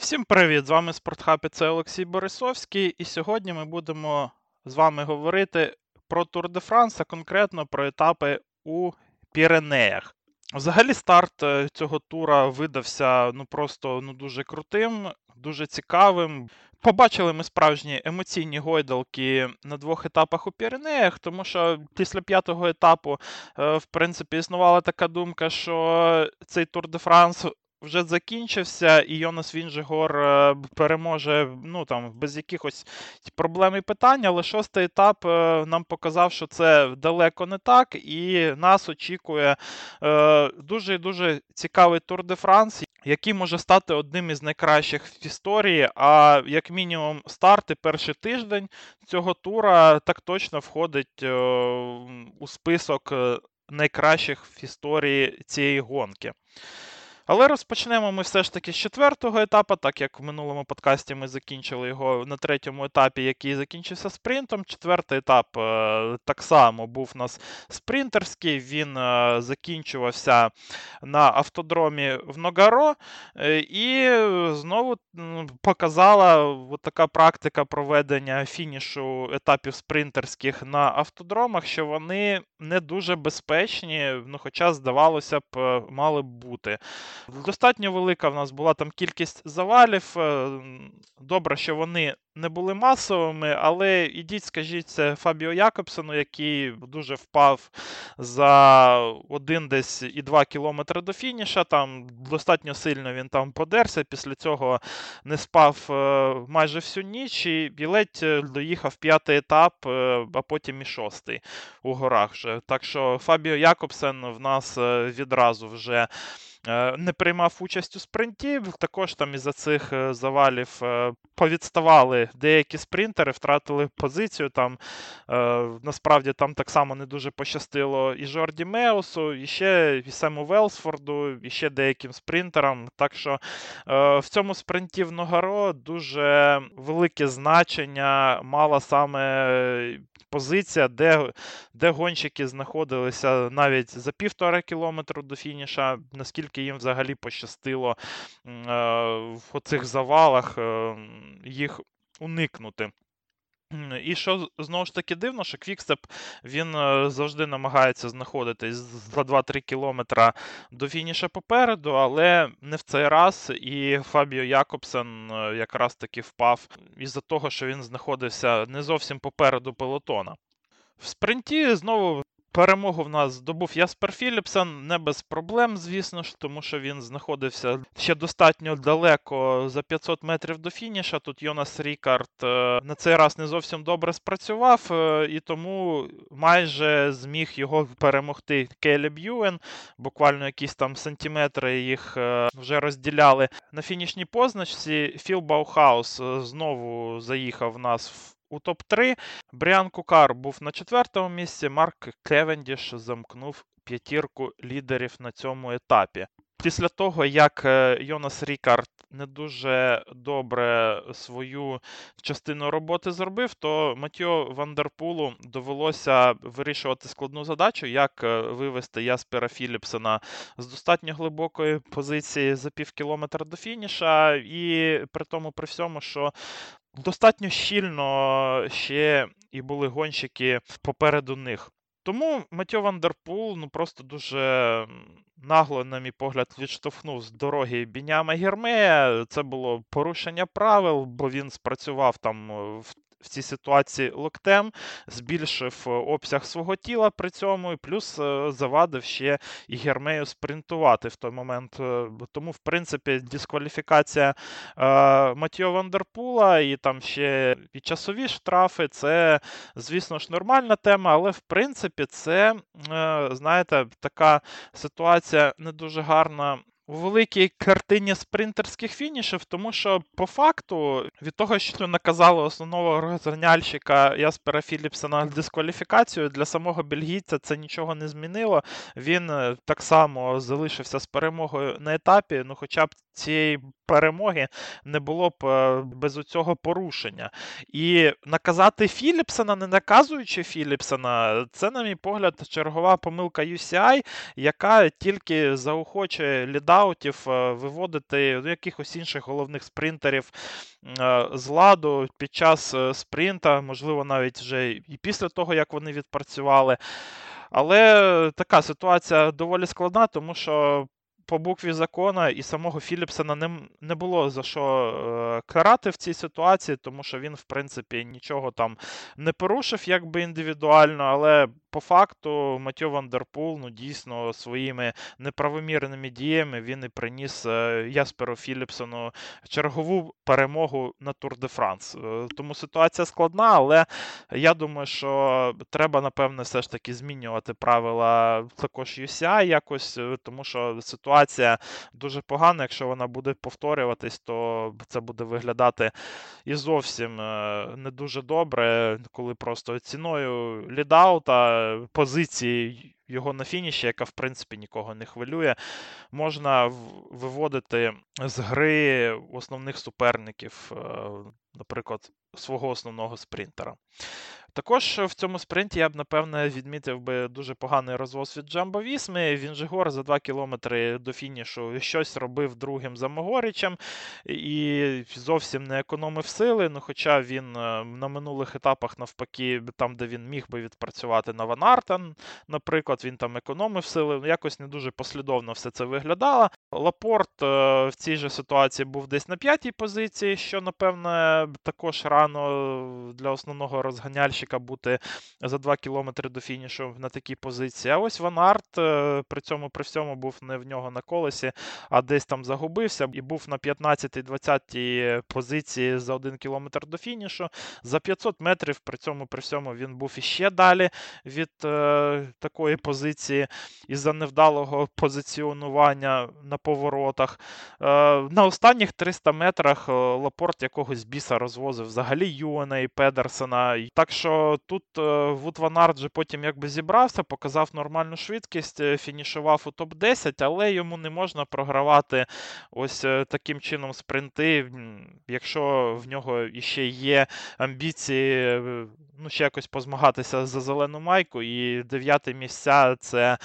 Всім привіт! З вами Спортхаб і це Олексій Борисовський, і сьогодні ми будемо з вами говорити про Тур де Франс, а конкретно про етапи у Піренеях. Взагалі, старт е, цього тура видався ну просто ну дуже крутим, дуже цікавим. Побачили ми справжні емоційні гойдалки на двох етапах у Піренеях, тому що після п'ятого етапу, е, в принципі, існувала така думка, що цей Тур де Франс вже закінчився, і Йонас Вінжегор е, переможе ну там без якихось проблем і питань. Але шостий етап е, нам показав, що це далеко не так, і нас очікує е, дуже дуже цікавий Тур де Франс. Який може стати одним із найкращих в історії, а як мінімум старт і перший тиждень цього тура так точно входить у список найкращих в історії цієї гонки. Але розпочнемо ми все ж таки з четвертого етапу, так як в минулому подкасті ми закінчили його на третьому етапі, який закінчився спринтом. Четвертий етап е, так само був у нас спринтерський. Він е, закінчувався на автодромі в Ногаро, е, і знову показала от така практика проведення фінішу етапів спринтерських на автодромах, що вони не дуже безпечні, ну хоча, здавалося б, мали б бути. Достатньо велика в нас була там кількість завалів. Е, добре, що вони не були масовими, але ідіть, скажіть, це Фабіо Якобсону, який дуже впав за один десь і два кілометри до фініша. Там достатньо сильно він там подерся. Після цього не спав е, майже всю ніч і ледь е, доїхав п'ятий етап, а потім і шостий у горах. вже. Так що Фабіо Якобсен в нас відразу вже. Е, не приймав участь у спринті. Також там із-за цих е, завалів е, повідставали деякі спринтери, втратили позицію. Там насправді там так само не дуже пощастило і Жорді Меусу, і ще і Сему Велсфорду, і ще деяким спринтерам. Так що в цьому спринті в Ногаро дуже велике значення мала саме позиція, де де гонщики знаходилися навіть за півтора кілометру до фініша, наскільки їм взагалі пощастило е, в цих завалах е, їх уникнути. І що знову ж таки дивно, що Квікстеп він е, завжди намагається знаходитись за 2-3 кілометра до фініша попереду, але не в цей раз. І Фабіо Якобсен якраз таки впав із-за того, що він знаходився не зовсім попереду пелотона. В спринті знову Перемогу в нас здобув Яспер Філіпсен, не без проблем, звісно ж, тому що він знаходився ще достатньо далеко за 500 метрів до фініша. Тут Йонас Рікарт е, на цей раз не зовсім добре спрацював, е, і тому майже зміг його перемогти Калеб Юен. Буквально якісь там сантиметри їх е, вже розділяли. На фінішній позначці Філ Баухаус знову заїхав в нас в у топ-3 Бріан Кукар був на четвертому місці. Марк Кевендіш замкнув п'ятірку лідерів на цьому етапі. Після того, як е, Йонас Рікард не дуже добре свою частину роботи зробив, то Матьо Вандерпулу довелося вирішувати складну задачу, як е, вивести Яспера Філіпсена з достатньо глибокої позиції за пів кілометра до фініша, і при тому, при всьому, що достатньо щільно ще і були гонщики попереду них. Тому Матьо Вандерпул ну просто дуже нагло, на мій погляд, відштовхнув з дороги Біняма Гермея. Це було порушення правил, бо він спрацював там в в цій ситуації локтем, збільшив е, обсяг свого тіла при цьому, і плюс е, завадив ще і Гермею спринтувати в той момент. Е, тому, в принципі, дискваліфікація Матіо Вандерпула і там ще і часові штрафи це, звісно ж, нормальна тема, але в принципі, це, знаєте, така ситуація не дуже гарна у великій картині спринтерських фінішів, тому що по факту від того, що наказали основного розганяльщика Яспера Філіпса на дискваліфікацію, для самого бельгійця це нічого не змінило. Він е, так само залишився з перемогою на етапі, ну хоча б цієї перемоги не було б е, без цього порушення. І наказати Філіпсона, не наказуючи Філіпсона, це, на мій погляд, чергова помилка UCI, яка тільки заохочує лідаутів е, виводити якихось інших головних спринтерів е, з ладу під час спринта, можливо, навіть вже і після того, як вони відпрацювали. Але така ситуація доволі складна, тому що по букві закона і самого Філіпсона не не було за що е, карати в цій ситуації, тому що він, в принципі, нічого там не порушив якби індивідуально, але по факту Матьо Вандерпул ну, дійсно своїми неправомірними діями він і приніс е, Ясперу Філіпсону чергову перемогу на Тур де Франс. Е, тому ситуація складна, але я думаю, що треба, напевне, все ж таки змінювати правила також UCI якось, е, тому що ситуація дуже погана. Якщо вона буде повторюватись, то це буде виглядати і зовсім не дуже добре, коли просто ціною лідаута позиції його на фініші, яка, в принципі, нікого не хвилює, можна виводити з гри основних суперників, е, наприклад, свого основного спринтера. Також в цьому спринті я б, напевне, відмітив би дуже поганий розвоз від Джамбо Вісми. Він же гор за 2 кілометри до фінішу щось робив другим за Могорічем і зовсім не економив сили. Ну, Хоча він е, на минулих етапах, навпаки, там, де він міг би відпрацювати на Ван наприклад, він там економив сили. Якось не дуже послідовно все це виглядало. Лапорт е, в цій же ситуації був десь на п'ятій позиції, що, напевне, також рано для основного розганяльщика гонщика бути за 2 кілометри до фінішу на такій позиції. А ось Ван Арт е, при цьому при всьому був не в нього на колесі, а десь там загубився і був на 15-20 позиції за 1 кілометр до фінішу. За 500 метрів при цьому при всьому він був іще далі від е, такої позиції із-за невдалого позиціонування на поворотах. Е, на останніх 300 метрах е, Лапорт якогось біса розвозив взагалі Юена і Педерсона. Так що що тут е, Вут Ван Арт же потім якби зібрався, показав нормальну швидкість, е, фінішував у топ-10, але йому не можна програвати ось е, таким чином спринти, якщо в нього іще є амбіції ну, ще якось позмагатися за зелену майку. І дев'яте місця це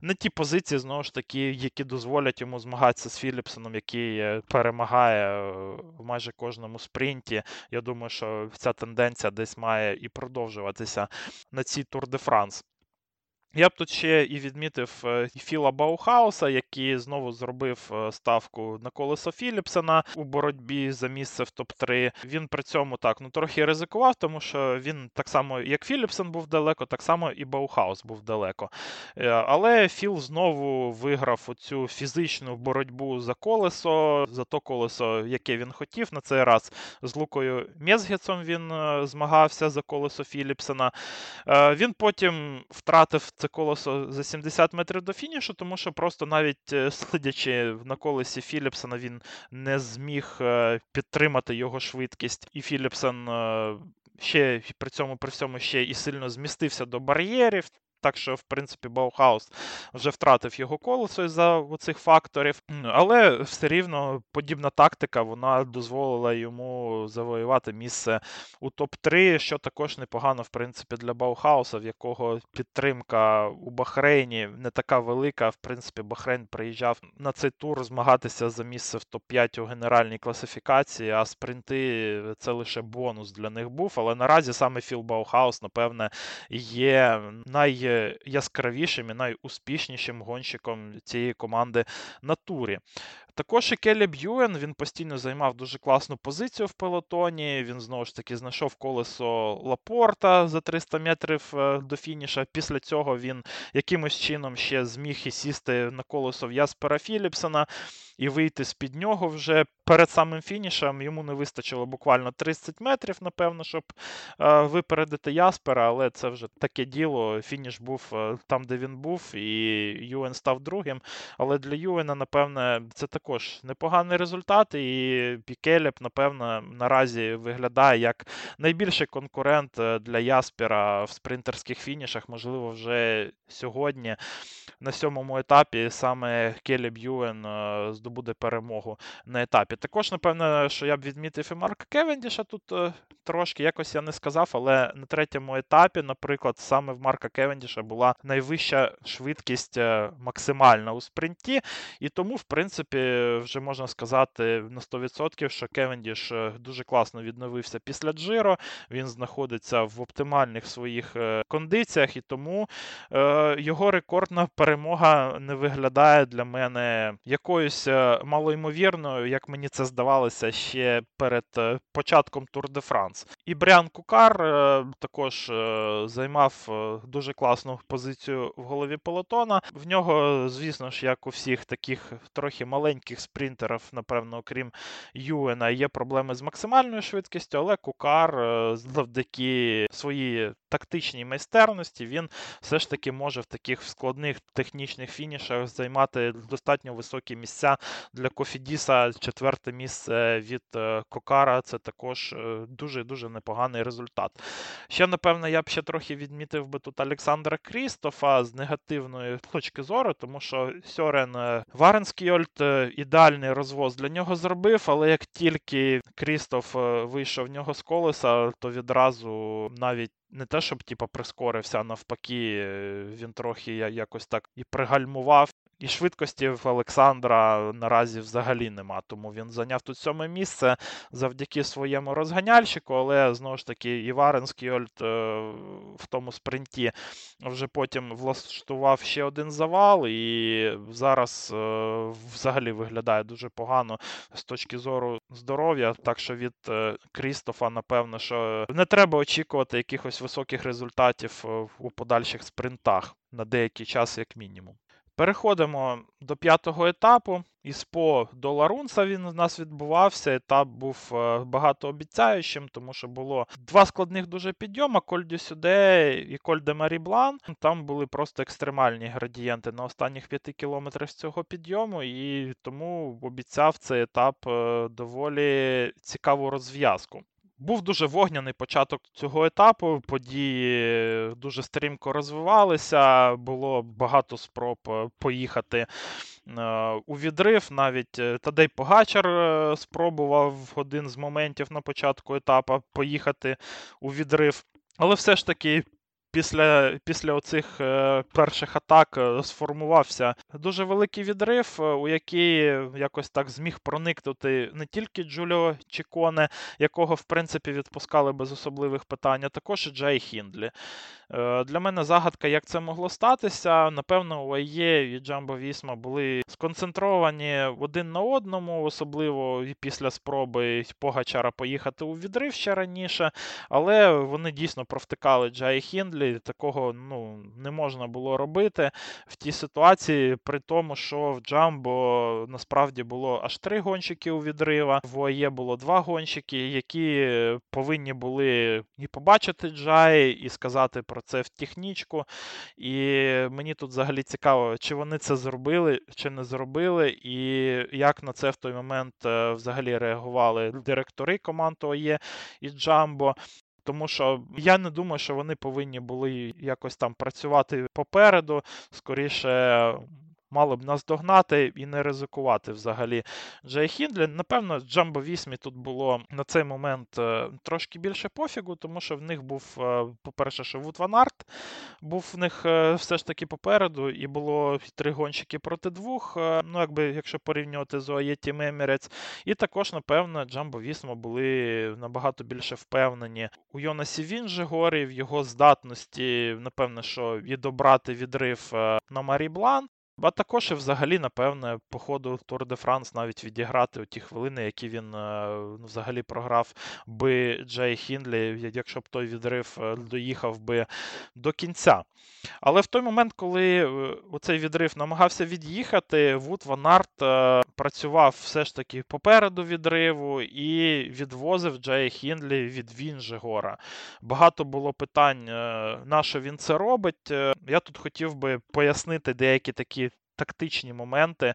не ті позиції, знову ж таки, які дозволять йому змагатися з Філіпсеном, який перемагає в майже кожному спринті. Я думаю, що ця тенденція десь має і продовжуватися на цій Тур де Франс. Я б тут ще і відмітив е, Філа Баухауса, який знову зробив е, ставку на колесо Філіпсена у боротьбі за місце в топ-3. Він при цьому так ну трохи ризикував, тому що він так само, як Філіпсен був далеко, так само і Баухаус був далеко. Е, але Філ знову виграв оцю фізичну боротьбу за колесо, за то колесо, яке він хотів. На цей раз з Лукою Мєзгецом він змагався за колесо Філіпсена. Він потім втратив це колесо за 70 метрів до фінішу, тому що просто навіть е, сидячи на колесі Філіпсона, він не зміг е, підтримати його швидкість. І Філіпсон е, ще при цьому при всьому ще і сильно змістився до бар'єрів. Так що, в принципі, Баухаус вже втратив його колесо за цих факторів. Але все рівно подібна тактика вона дозволила йому завоювати місце у топ-3, що також непогано, в принципі, для Баухауса, в якого підтримка у Бахрейні не така велика. В принципі, Бахрейн приїжджав на цей тур змагатися за місце в топ-5 у генеральній класифікації, а спринти це лише бонус для них був. Але наразі саме Філ Баухаус, напевне, є най найяскравішим і найуспішнішим гонщиком цієї команди на турі. Також і Келі Б'юен він постійно займав дуже класну позицію в пелотоні. Він знову ж таки знайшов колесо Лапорта за 300 метрів е, до фініша. Після цього він якимось чином ще зміг і сісти на колесо в Яспера Філіпсона і вийти з-під нього вже перед самим фінішем. Йому не вистачило буквально 30 метрів, напевно, щоб е, випередити Яспера, але це вже таке діло. Фініш був е, там, де він був, і Юен став другим. Але для Юена, напевне, це також також непоганий результат, і Калеб, напевно, наразі виглядає як найбільший конкурент е, для Яспера в спринтерських фінішах. Можливо, вже сьогодні на сьомому етапі саме Калеб Юен е, здобуде перемогу на етапі. Також, напевно, що я б відмітив і Марка Кевендіша тут е, трошки, якось я не сказав, але на третьому етапі, наприклад, саме в Марка Кевендіша була найвища швидкість максимальна у спринті. І тому, в принципі, вже можна сказати на 100%, що Кевендіш дуже класно відновився після Джиро. Він знаходиться в оптимальних своїх кондиціях, і тому його рекордна перемога не виглядає для мене якоюсь е, малоймовірною, як мені це здавалося ще перед е, початком Тур де Франс. І Бріан Кукар е, також займав дуже класну позицію в голові полотона. В нього, звісно ж, як у всіх таких трохи маленьких спринтерів, напевно, окрім Юена, є проблеми з максимальною швидкістю, але Кукар завдяки своїй тактичній майстерності він все ж таки може в таких складних технічних фінішах займати достатньо високі місця для Кофідіса. Четверте місце від е, Кокара це також дуже-дуже непоганий результат. Ще, напевно, я б ще трохи відмітив би тут Олександра Крістофа з негативної точки зору, тому що Сьорен е, Варенскіольд е, ідеальний розвоз для нього зробив, але як тільки Крістоф вийшов в нього з колеса, то відразу навіть не те, щоб типу, прискорився, навпаки, він трохи якось так і пригальмував. І швидкості в Олександра наразі взагалі нема. Тому він зайняв тут сьоме місце завдяки своєму розганяльщику, але знову ж таки Іварен Скіольд е, в тому спринті вже потім влаштував ще один завал, і зараз е, взагалі виглядає дуже погано з точки зору здоров'я. Так що від е, Крістофа, напевно, що не треба очікувати якихось високих результатів у подальших спринтах на деякий час, як мінімум. Переходимо до п'ятого етапу. Із по до Ларунса він у нас відбувався. Етап був е, багатообіцяючим, тому що було два складних дуже підйома: Коль дю Сюде і Коль де Маріблан. Там були просто екстремальні градієнти на останніх п'яти кілометрах цього підйому, і тому обіцяв цей етап е, доволі цікаву розв'язку. Був дуже вогняний початок цього етапу. Події дуже стрімко розвивалися. Було багато спроб е, поїхати е, у відрив. Навіть е, Тадей Погачар спробував в один з моментів на початку етапу поїхати у відрив. Але все ж таки Після після оцих е, перших атак е, сформувався дуже великий відрив, е, у який якось так зміг проникнути не тільки Джуліо Чіконе, якого в принципі відпускали без особливих питань, а також і Джей Хіндлі. Для мене загадка, як це могло статися. Напевно, у АЄ і Джамбо Вісма були сконцентровані один на одному, особливо і після спроби Погачара поїхати у відрив ще раніше. Але вони дійсно провтикали Джай Хіндлі. Такого ну, не можна було робити в тій ситуації, при тому, що в Джамбо насправді було аж три гонщики у відрива. В ОАЄ було два гонщики, які повинні були і побачити Джай, і сказати про про це в технічку. І мені тут взагалі цікаво, чи вони це зробили, чи не зробили, і як на це в той момент е, взагалі реагували директори команд ОЄ і Джамбо. Тому що я не думаю, що вони повинні були якось там працювати попереду. Скоріше, мало б нас догнати і не ризикувати взагалі. Джей Хіндлі. Напевно, Джамбо Вісма тут було на цей момент е, трошки більше пофігу, тому що в них був, е, по-перше, що Вут Ван Арт був в них е, все ж таки попереду, і було три гонщики проти двох. Ну, якби якщо порівнювати з UAE Team Emirates. І також, напевно, Джамбо Вісма були набагато більше впевнені. у Йонасі Вінжегорі, в його здатності, напевно, що і добрати відрив на Марі Блан. А також і взагалі, напевне, по ходу Тур де Франс навіть відіграти ті хвилини, які він е, ну, взагалі програв би Джей Хіндлі, якщо б той відрив е, доїхав би до кінця. Але в той момент, коли е, цей відрив намагався від'їхати, Вут Ван Арт працював все ж таки попереду відриву і відвозив Джея Хіндлі від Вінжегора. Багато було питань, на що він це робить. Я тут хотів би пояснити деякі такі тактичні моменти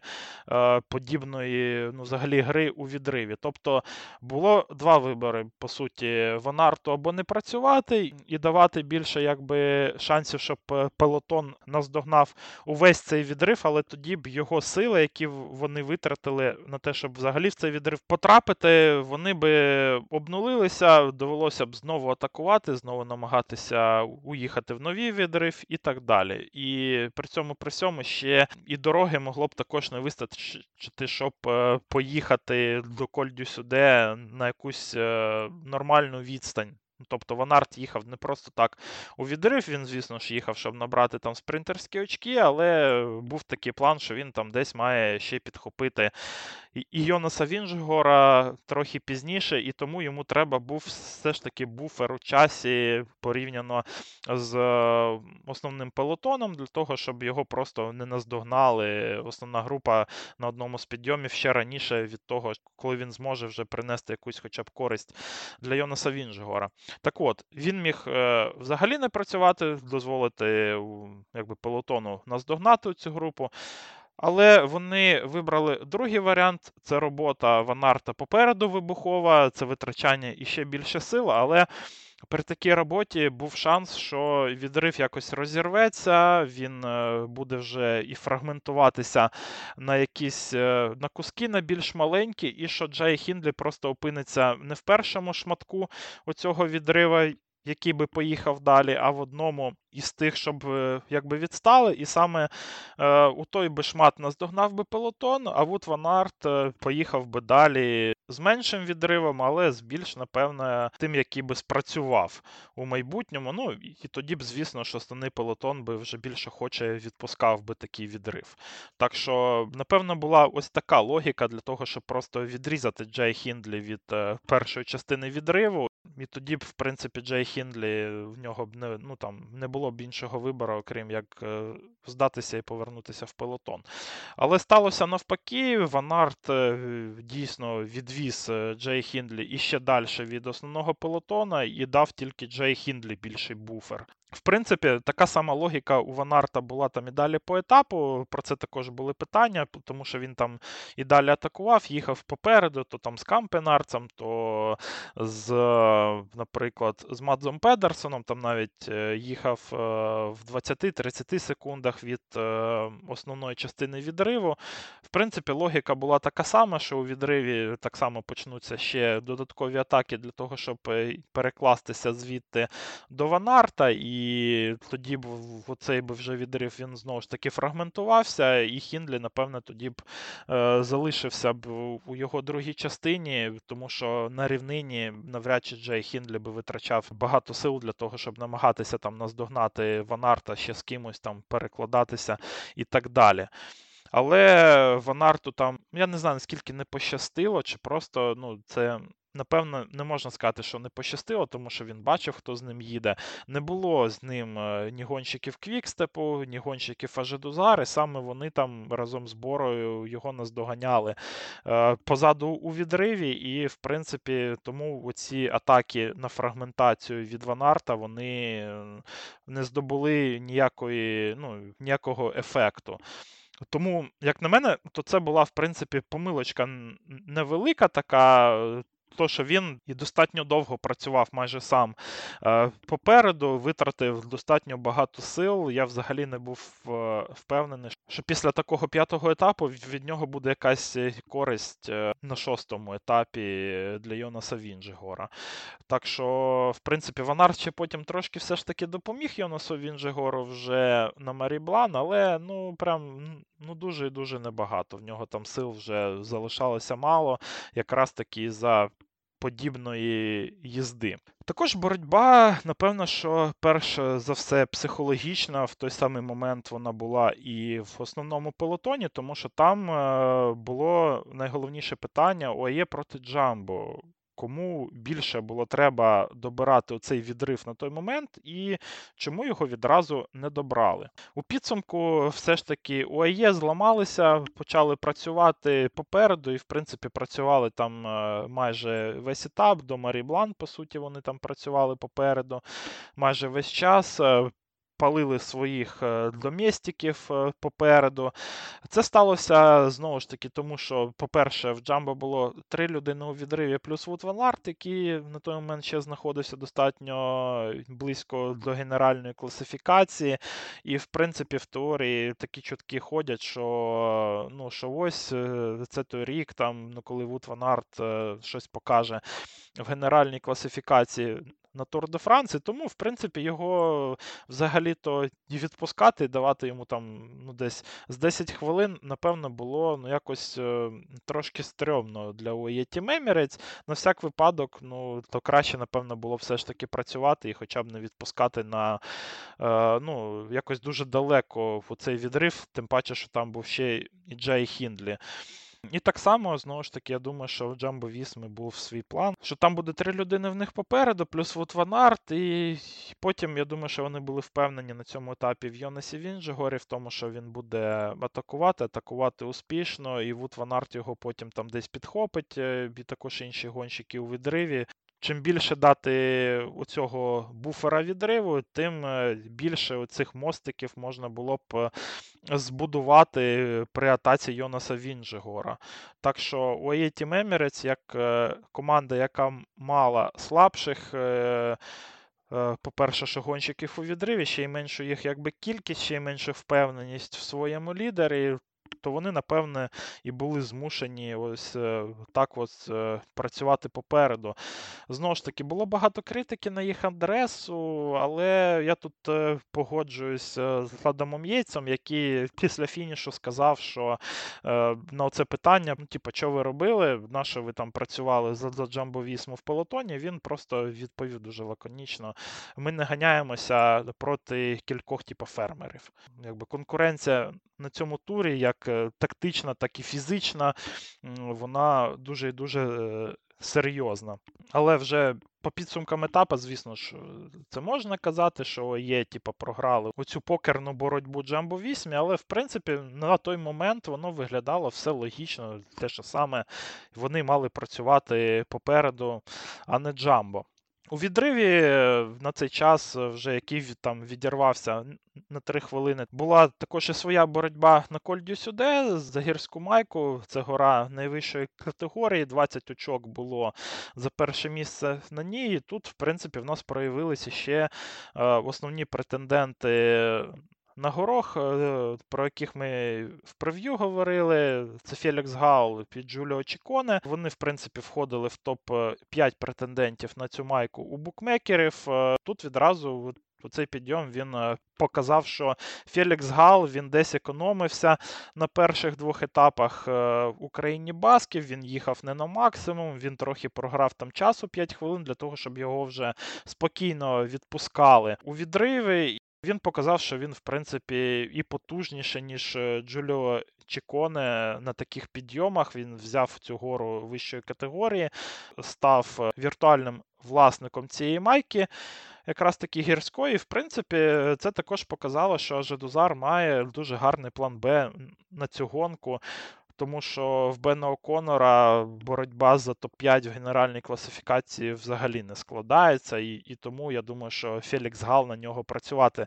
е, подібної ну, взагалі гри у відриві. Тобто було два вибори, по суті, Ванарту або не працювати і давати більше якби шансів, щоб е, пелотон наздогнав увесь цей відрив, але тоді б його сили, які вони витратили на те, щоб взагалі в цей відрив потрапити, вони би обнулилися, довелося б знову атакувати, знову намагатися уїхати в новий відрив і так далі. І при цьому при цьому ще і дороги могло б також не вистачити, щоб е, поїхати до Кольдю сюди на якусь е, нормальну відстань. Тобто Ванарт їхав не просто так у відрив, він, звісно ж, їхав, щоб набрати там спринтерські очки, але був такий план, що він там десь має ще підхопити і Йонаса Вінжгора трохи пізніше, і тому йому треба був все ж таки буфер у часі порівняно з е, основним пелотоном, для того, щоб його просто не наздогнали. Основна група на одному з підйомів ще раніше від того, коли він зможе вже принести якусь хоча б користь для Йонаса Вінжгора. Так от, він міг е, взагалі не працювати, дозволити якби, пелотону наздогнати цю групу. Але вони вибрали другий варіант це робота Ванарта попереду вибухова, це витрачання і ще більше сил. Але при такій роботі був шанс, що відрив якось розірветься, він е, буде вже і фрагментуватися на якісь е, на куски на більш маленькі, і що Джей Хіндлі просто опиниться не в першому шматку оцього відрива, який би поїхав далі, а в одному із тих, щоб е, якби відстали, і саме е, у той би шмат наздогнав би пелотон, а Вут Ван Арт е, поїхав би далі з меншим відривом, але з більш, напевне, тим, який би спрацював у майбутньому. Ну і тоді б, звісно, що основний пелотон би вже більш охоче відпускав би такий відрив. Так що, напевно, була ось така логіка для того, щоб просто відрізати Джей Хіндлі від е, першої частини відриву. І тоді б, в принципі, Джей Хіндлі в нього б не ну там не було б іншого вибору, окрім як е, здатися і повернутися в пелотон. Але сталося навпаки, Ванарт е, дійсно відвіз е, Джей Хіндлі іще далі від основного пелотона і дав тільки Джей Хіндлі більший буфер. В принципі, така сама логіка у Ванарта була там і далі по етапу. Про це також були питання, тому що він там і далі атакував, їхав попереду, то там з Кампенарцем, то з, наприклад, з Мадзом Педерсоном, там навіть е, їхав е, в 20-30 секундах від е, основної частини відриву. В принципі, логіка була така сама, що у відриві так само почнуться ще додаткові атаки для того, щоб перекластися звідти до Ванарта. і і тоді б оцей би вже відрив він знову ж таки фрагментувався, і Хіндлі, напевне, тоді б е, залишився б у його другій частині, тому що на рівнині навряд чи Джей Хіндлі би витрачав багато сил для того, щоб намагатися там наздогнати Ванарта ще з кимось там перекладатися і так далі. Але Ванарту там, я не знаю, наскільки не пощастило, чи просто ну, це Напевно, не можна сказати, що не пощастило, тому що він бачив, хто з ним їде. Не було з ним е, ні гонщиків Квікстепу, ні гонщиків Ажедузари. Саме вони там разом з Борою його наздоганяли е, позаду у відриві. І, в принципі, тому ці атаки на фрагментацію від Ванарта вони е, не здобули ніякої, ну, ніякого ефекту. Тому, як на мене, то це була в принципі помилочка невелика така. То, що він і достатньо довго працював майже сам е, попереду, витратив достатньо багато сил. Я взагалі не був е, впевнений, що після такого п'ятого етапу від нього буде якась користь е, на шостому етапі для Йонаса Вінджегора. Так що, в принципі, Ванар ще потім трошки все ж таки допоміг Йонасу Вінджегору вже на Маріблан, але ну прям ну дуже і дуже небагато. В нього там сил вже залишалося мало, якраз таки за подібної їзди. Також боротьба, напевно, що перш за все психологічна, в той самий момент вона була і в основному пелотоні, тому що там е, було найголовніше питання ОАЄ проти Джамбо кому більше було треба добирати цей відрив на той момент, і чому його відразу не добрали. У підсумку, все ж таки, УАЄ зламалися, почали працювати попереду, і, в принципі, працювали там е, майже весь етап до Марі Блан, по суті, вони там працювали попереду майже весь час. Е, палили своїх е, домєстіків е, попереду. Це сталося знову ж таки, тому що, по-перше, в Джамбо було три людини у відриві, плюс Вут Ван Арт, який на той момент ще знаходився достатньо близько до генеральної класифікації. І, в принципі, в теорії такі чутки ходять, що ну, що ось е, це той рік, там, ну, коли Вут Ван Арт щось покаже в генеральній класифікації на Тур де Франції, тому, в принципі, його взагалі-то і відпускати, давати йому там ну, десь з 10 хвилин, напевно, було ну, якось е, трошки стрьомно для UAE Team Emirates. На всяк випадок, ну, то краще, напевно, було все ж таки працювати і хоча б не відпускати на е, ну, якось дуже далеко в цей відрив, тим паче, що там був ще і Джей Хіндлі. І так само, знову ж таки, я думаю, що в Джамбо Вісми був свій план, що там буде три людини в них попереду, плюс Вут Ван Арт, і потім я думаю, що вони були впевнені на цьому етапі в Йонасі Вінгегорі, в тому, що він буде атакувати, атакувати успішно, і Вут Ван Арт його потім там десь підхопить, е, і також інші гонщики у відриві. Чим більше дати оцього буфера відриву, тим е, більше оцих мостиків можна було б е, збудувати при атаці Йонаса Вінджегора. Так що у Аєті Мемірець, як е, команда, яка мала слабших. По-перше, що гонщиків у відриві, ще й меншу їх якби кількість, ще й меншу впевненість в своєму лідері то вони, напевне, і були змушені ось е, так ось е, працювати попереду. Знову ж таки, було багато критики на їх адресу, але я тут е, погоджуюсь з Адамом Єйцем, який після фінішу сказав, що на це питання, ну, типу, що ви робили, на що ви там працювали за, за Джамбовісму в пелотоні, він просто відповів дуже лаконічно. Ми не ганяємося проти кількох типу, фермерів. Якби Конкуренція на цьому турі, як Е, тактична, так і фізична, вона дуже і дуже е, серйозна. Але вже по підсумкам етапу, звісно ж, це можна казати, що є, типу, програли оцю покерну боротьбу Джамбо 8, але в принципі на той момент воно виглядало все логічно, те, що саме вони мали працювати попереду, а не Джамбо. У відриві е, на цей час, е, вже який там відірвався на три хвилини, була також і своя боротьба на Кольдю сюди за гірську майку. Це гора найвищої категорії. 20 очок було за перше місце на ній. І тут, в принципі, в нас проявилися ще е, основні претенденти на горох, е, про яких ми в прев'ю говорили, це Фелікс Гаул і Джуліо Чіконе. Вони, в принципі, входили в топ-5 претендентів на цю майку у букмекерів. Е, тут відразу. Цей підйом він е, показав, що Фелікс Гал він десь економився на перших двох етапах Україні Басків. Він їхав не на максимум, він трохи програв там часу 5 хвилин для того, щоб його вже спокійно відпускали у відриви. Він показав, що він, в принципі, і потужніше, ніж е, Джуліо Чіконе на таких підйомах. Він взяв цю гору вищої категорії, став е, віртуальним власником цієї майки. Якраз таки гірської, в принципі, це також показало, що Жедузар має дуже гарний план Б на цю гонку тому що в Бена О'Конора боротьба за топ-5 в генеральній класифікації взагалі не складається, і і тому я думаю, що Фелікс Гал на нього працювати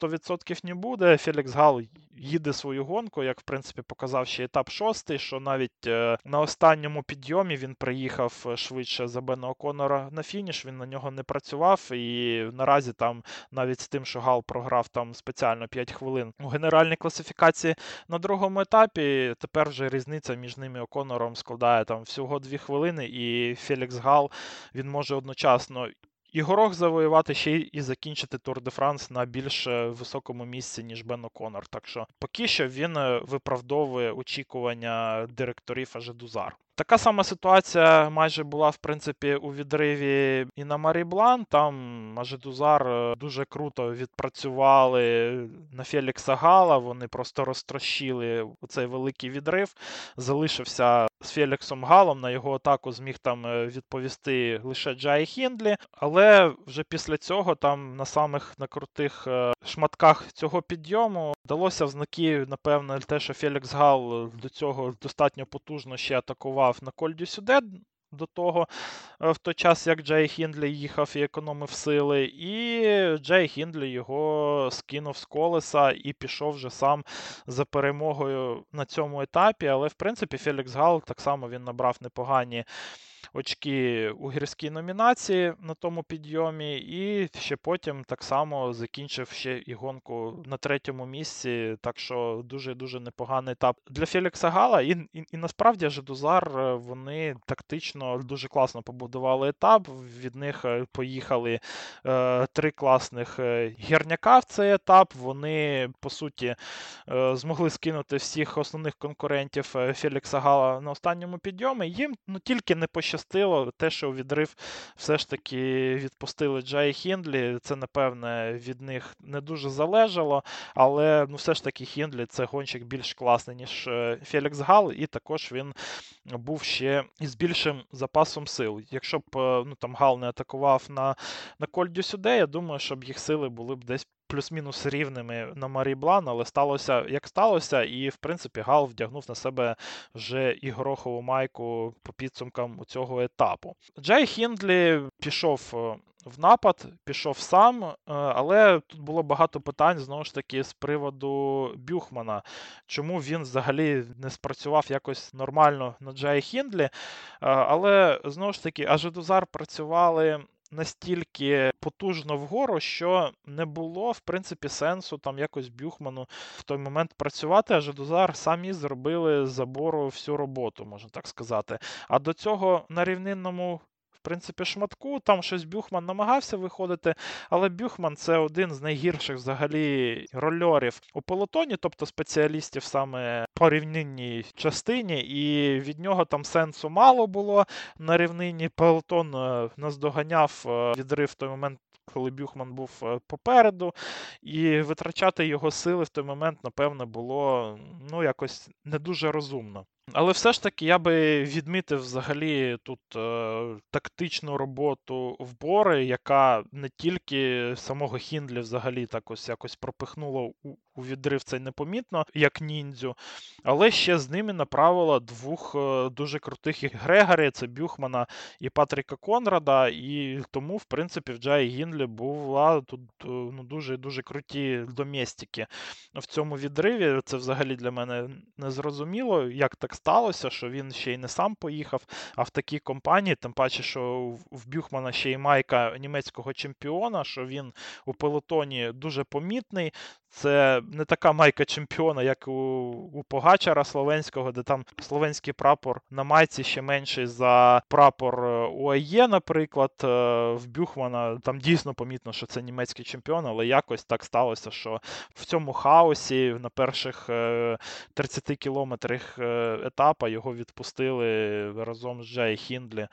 100% не буде. Фелікс Гал їде свою гонку, як в принципі показав ще етап шостий, що навіть е, на останньому підйомі він приїхав е, швидше за Бена О'Конора на фініш, він на нього не працював. І наразі там навіть з тим, що Гал програв там спеціально 5 хвилин у генеральній класифікації на другому етапі, тепер вже різниця між ними Оконором складає там всього 2 хвилини, і Фелікс Гал він може одночасно і горох завоювати ще і закінчити Тур де Франс на більш е, високому місці, ніж Бен О'Конор. Так що поки що він е, виправдовує очікування директорів Ажедузар. Така сама ситуація майже була в принципі у відриві і на Маріблан. Там Ажедузар е, дуже круто відпрацювали на Фелікса Гала. Вони просто розтрощили цей великий відрив. Залишився з Феліксом Галом. На його атаку зміг там е, відповісти лише Джай Хіндлі. Але вже після цього, там на самих на крутих е, шматках цього підйому вдалося в напевно, те, що Фелікс Гал до цього достатньо потужно ще атакував на Кольдю Сюде. до того, е, в той час, як Джей Хіндлі їхав і економив сили, і Джей Хіндлі його скинув з колеса і пішов вже сам за перемогою на цьому етапі. Але, в принципі, Фелікс Гал так само він набрав непогані очки у гірській номінації на тому підйомі, і ще потім так само закінчив ще і гонку на третьому місці. Так що дуже-дуже непоганий етап для Фелікса Гала. І і, і насправді Жедузар е, вони тактично дуже класно побудували етап. Від них е, поїхали е, три класних е, гірняка в цей етап. Вони, по суті, е, змогли скинути всіх основних конкурентів Фелікса Гала на останньому підйомі. Їм ну, тільки не пощастило пощастило. Те, що відрив все ж таки відпустили Джай Хіндлі, це, напевне, від них не дуже залежало. Але ну, все ж таки Хіндлі це гонщик більш класний, ніж е, Фелікс Гал, і також він був ще із більшим запасом сил. Якщо б е, ну, там Гал не атакував на на Кольдю сюди, я думаю, щоб їх сили були б десь плюс-мінус рівними на Марі Блан, але сталося як сталося, і в принципі Гал вдягнув на себе вже і горохову майку по підсумкам цього етапу. Джей Хіндлі пішов. Е, в напад пішов сам, е, але тут було багато питань знову ж таки з приводу Бюхмана, чому він взагалі не спрацював якось нормально на Джей Хіндлі. Е, але знову ж таки, Ажедузар працювали настільки потужно вгору, що не було, в принципі, сенсу там якось Бюхману в той момент працювати, а Жедузар самі зробили забору всю роботу, можна так сказати. А до цього на рівнинному принципі, шматку. Там щось Бюхман намагався виходити, але Бюхман це один з найгірших взагалі рольорів у полотоні, тобто спеціалістів саме по рівнинній частині, і від нього там сенсу мало було на рівнині. Пелотон е, наздоганяв е, відрив в той момент. Коли Бюхман був е, попереду, і витрачати його сили в той момент, напевно, було ну, якось не дуже розумно. Але все ж таки я би відмітив взагалі тут е, тактичну роботу в Бори, яка не тільки самого Хіндлі взагалі так ось якось пропихнула у, у відрив цей непомітно, як ніндзю, але ще з ними направила двох е, дуже крутих Грегорі, це Бюхмана і Патріка Конрада. І тому, в принципі, в Джаї Гіндлі була тут е, ну, дуже дуже круті доместики в цьому відриві. Це взагалі для мене незрозуміло, як так сталося, що він ще й не сам поїхав, а в такій компанії, тим паче, що в Бюхмана ще й майка німецького чемпіона, що він у пелотоні дуже помітний. Це не така майка чемпіона, як у у Погачара Словенського, де там словенський прапор на майці ще менший за прапор е, УАЄ, наприклад. Е, в Бюхмана там дійсно помітно, що це німецький чемпіон, але якось так сталося, що в цьому хаосі на перших 30 е, кілометрах етапа його відпустили разом з Джей Хіндлі.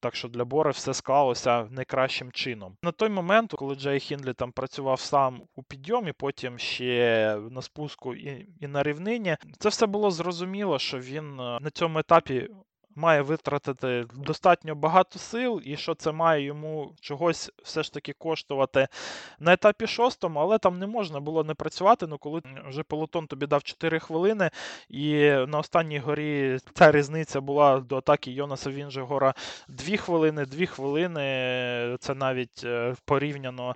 Так що для Бори все склалося найкращим чином. На той момент, коли Джей Хіндлі там працював сам у підйомі, потім ще на спуску і, і на рівнині, це все було зрозуміло, що він е, на цьому етапі має витратити достатньо багато сил, і що це має йому чогось все ж таки коштувати на етапі шостому, але там не можна було не працювати. Ну, коли вже полотон тобі дав 4 хвилини, і на останній горі ця різниця була до атаки Йонаса Вінжегора 2 хвилини, 2 хвилини. Це навіть е, порівняно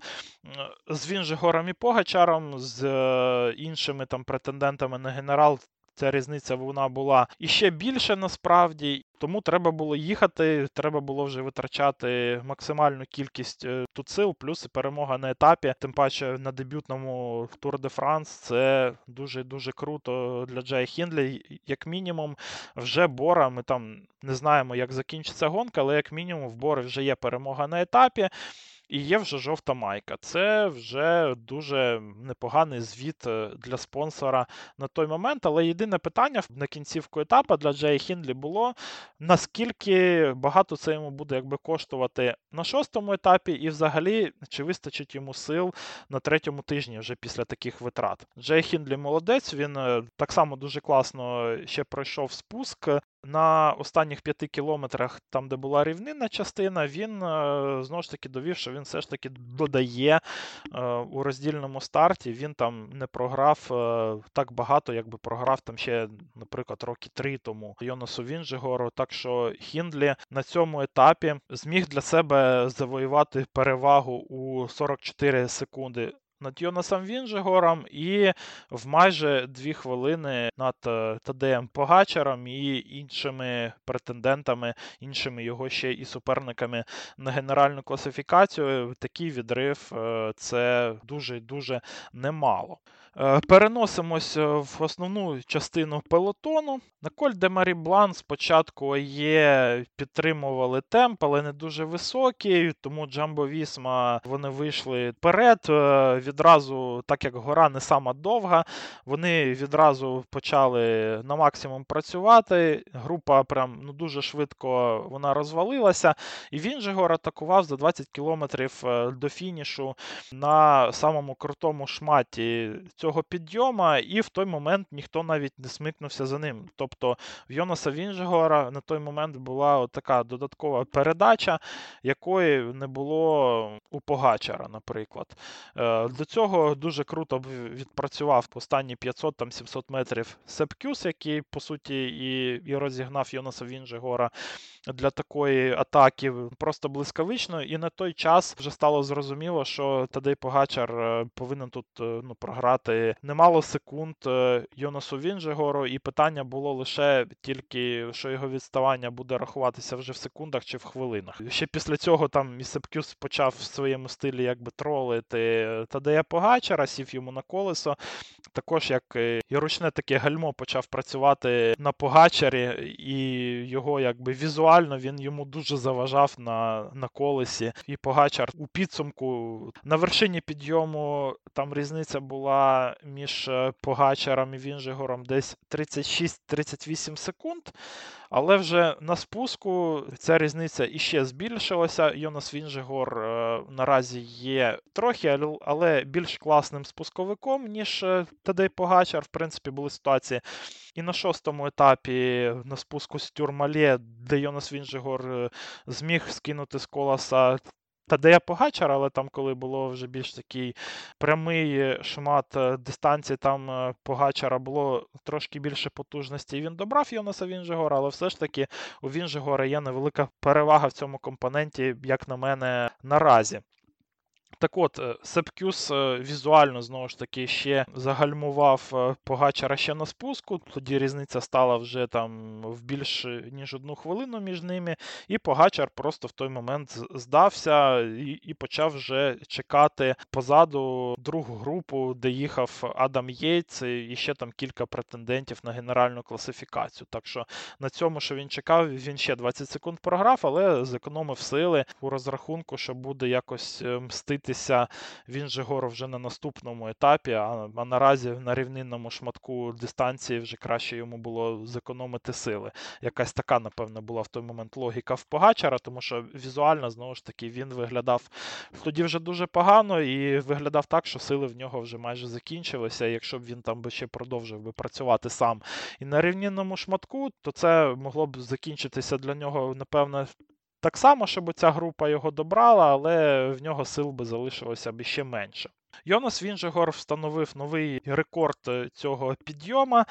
з Вінжегором і Погачаром, з е, іншими там претендентами на генерал. Ця різниця вона була іще більше насправді, тому треба було їхати, треба було вже витрачати максимальну кількість е, тут сил, плюс перемога на етапі. Тим паче на дебютному Тур де Франс це дуже дуже круто для Джей Хіндлі. Як мінімум, вже Бора. Ми там не знаємо, як закінчиться гонка, але як мінімум в Бори вже є перемога на етапі. І є вже жовта майка. Це вже дуже непоганий звіт е, для спонсора на той момент. Але єдине питання на кінцівку етапу для Джея Хіндлі було, наскільки багато це йому буде якби коштувати на шостому етапі, і взагалі чи вистачить йому сил на третьому тижні вже після таких витрат. Джей Хіндлі молодець, він е, так само дуже класно ще пройшов спуск На останніх п'яти кілометрах, там, де була рівнинна частина, він е, знову ж таки довів, що він все ж таки додає е, у роздільному старті. Він там не програв е, так багато, як би програв там ще, наприклад, роки три тому Йонасу Вінжегору. Так що Хіндлі на цьому етапі зміг для себе завоювати перевагу у 44 секунди над Йонасом Вінжегором і в майже дві хвилини над е, Тадеєм Погачаром і іншими претендентами, іншими його ще і суперниками на генеральну класифікацію. Такий відрив е, це дуже дуже немало. Е, переносимось в основну частину пелотону. На Коль де Марі Блан спочатку є підтримували темп, але не дуже високий, тому Джамбо Вісма вони вийшли вперед відразу, так як гора не сама довга, вони відразу почали на максимум працювати. Група прям ну, дуже швидко вона розвалилася. І він же гор атакував за 20 кілометрів е, до фінішу на самому крутому шматі цього підйома, і в той момент ніхто навіть не смикнувся за ним. Тобто в Йонаса Вінжегора на той момент була така додаткова передача, якої не було у Погачара, наприклад. Е, до цього дуже круто відпрацював останні 500-700 метрів Сепкюс, який, по суті, і і розігнав Йонаса Вінжегора для такої атаки просто блискавично. І на той час вже стало зрозуміло, що Тадей Погачар е, повинен тут е, ну, програти немало секунд е, Йонасу Вінжегору, і питання було лише тільки, що його відставання буде рахуватися вже в секундах чи в хвилинах. Ще після цього там і Сепкюс почав в своєму стилі якби тролити Тадея Погачара, сів йому на колесо. Також як і ручне таке гальмо почав працювати на Погачарі, і його якби візуально він йому дуже заважав на на колесі. І Погачар у підсумку на вершині підйому там різниця була між Погачаром і Вінжегором десь 36-38 секунд. Але вже на спуску ця різниця іще збільшилася. Йонас Вінжегор е, наразі є трохи, але більш класним спусковиком, ніж е, Тадей Погачар. В принципі, були ситуації. І на шостому етапі на спуску з Тюрмалє, де Йонас Вінжегор е, зміг скинути з колеса Тадея Погачара, але там, коли було вже більш такий прямий шмат е, дистанції, там е, Погачара було трошки більше потужності, і він добрав Йонаса Вінжегора, але все ж таки у Вінжегора є невелика перевага в цьому компоненті, як на мене, наразі. Так от, е, Сепкюс е, візуально знову ж таки ще загальмував е, Погачара ще на спуску. Тоді різниця стала вже там в більш ніж одну хвилину між ними. І Погачар просто в той момент здався і і почав вже чекати позаду другу групу, де їхав Адам Єйц і ще там кілька претендентів на генеральну класифікацію. Так що на цьому, що він чекав, він ще 20 секунд програв, але зекономив сили у розрахунку, що буде якось мстити дивитися він же гору вже на наступному етапі, а, а наразі на рівнинному шматку дистанції вже краще йому було зекономити сили. Якась така, напевно, була в той момент логіка в Погачара, тому що візуально, знову ж таки, він виглядав тоді вже дуже погано і виглядав так, що сили в нього вже майже закінчилися. Якщо б він там би ще продовжив би працювати сам і на рівнинному шматку, то це могло б закінчитися для нього, напевно, так само, щоб ця група його добрала, але в нього сил би залишилося б ще менше. Йонас Вінжегор встановив новий рекорд е, цього підйома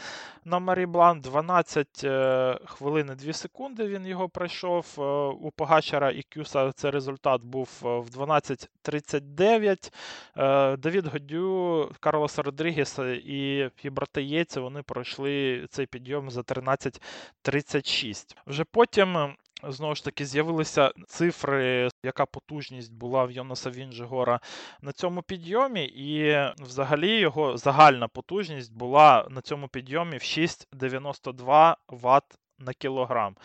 на Маріблан. 12 е, хвилин і 2 секунди він його пройшов. Е, у Погачара і Кюса цей результат був в 12.39. Давід Годю, Карлоса Родрігеса і Єця вони пройшли цей підйом за 13.36. Вже потім Знову ж таки, з'явилися цифри, яка потужність була в Йонаса Вінджигора на цьому підйомі, і взагалі його загальна потужність була на цьому підйомі в 6,92 Вт на кілограм.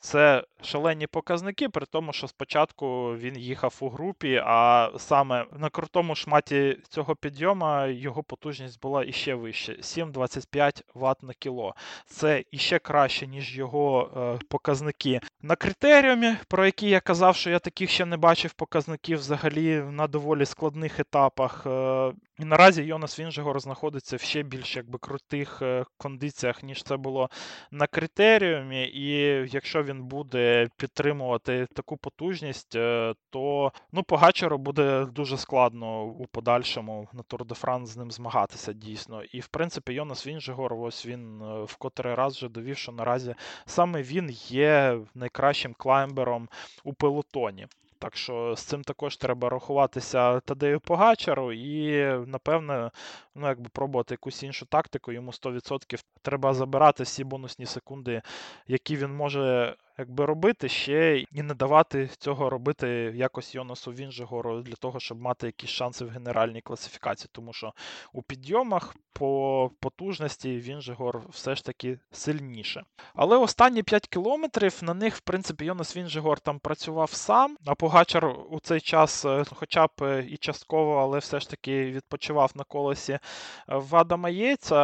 Це шалені показники, при тому, що спочатку він їхав у групі, а саме на крутому шматі цього підйома його потужність була іще вище 7,25 Вт на кіло. Це іще краще, ніж його е, показники на критеріумі, про які я казав, що я таких ще не бачив показників взагалі на доволі складних етапах. Е, і наразі Йонас Вінжегор знаходиться в ще більш якби крутих е, кондиціях, ніж це було на критеріумі. І якщо він буде підтримувати таку потужність, е, то ну, Погачеру буде дуже складно у подальшому на Тур де Франс з ним змагатися дійсно. І в принципі, Йонас Вінжегор, ось він е, в котрий раз вже довів, що наразі саме він є найкращим клаймбером у пелотоні. Так що з цим також треба рахуватися Тадею Погачару, і, напевне, ну, якби пробувати якусь іншу тактику, йому 100% треба забирати всі бонусні секунди, які він може якби робити ще і не давати цього робити якось Йонасу Вінжегору для того, щоб мати якісь шанси в генеральній класифікації. Тому що у підйомах по потужності Вінжегор все ж таки сильніше. Але останні 5 кілометрів на них, в принципі, Йонас Вінжегор там працював сам, а Погачар у цей час, е, хоча б е, і частково, але все ж таки відпочивав на колесі е, в Адама Єйца.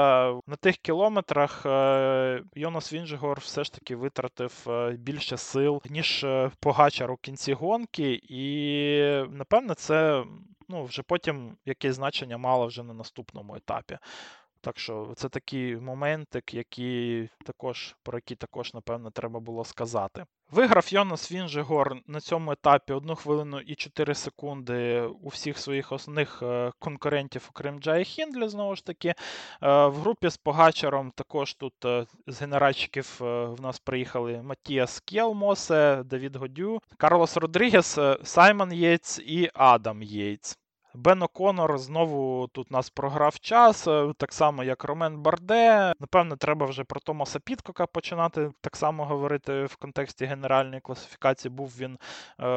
На тих кілометрах Йонас Вінжегор все ж таки витратив більше сил, ніж е, Погачар у кінці гонки, і напевне це ну, вже потім якесь значення мало вже на наступному етапі. Так що це такий моментик, які також, про які також, напевно, треба було сказати. Виграв Йонас Вінжегор на цьому етапі 1 хвилину і 4 секунди у всіх своїх основних е, конкурентів, окрім Джая Хіндлі, знову ж таки. Е, в групі з Погачаром також тут е, з генеральщиків в нас приїхали Маттіас Скєльмосе, Давід Годю, Карлос Родрігес, Саймон Єйц і Адам Єйц. Бен О'Коннор знову тут нас програв час, е, так само, як Ромен Барде. Напевно, треба вже про Томаса Підкока починати так само говорити в контексті генеральної класифікації. Був він е,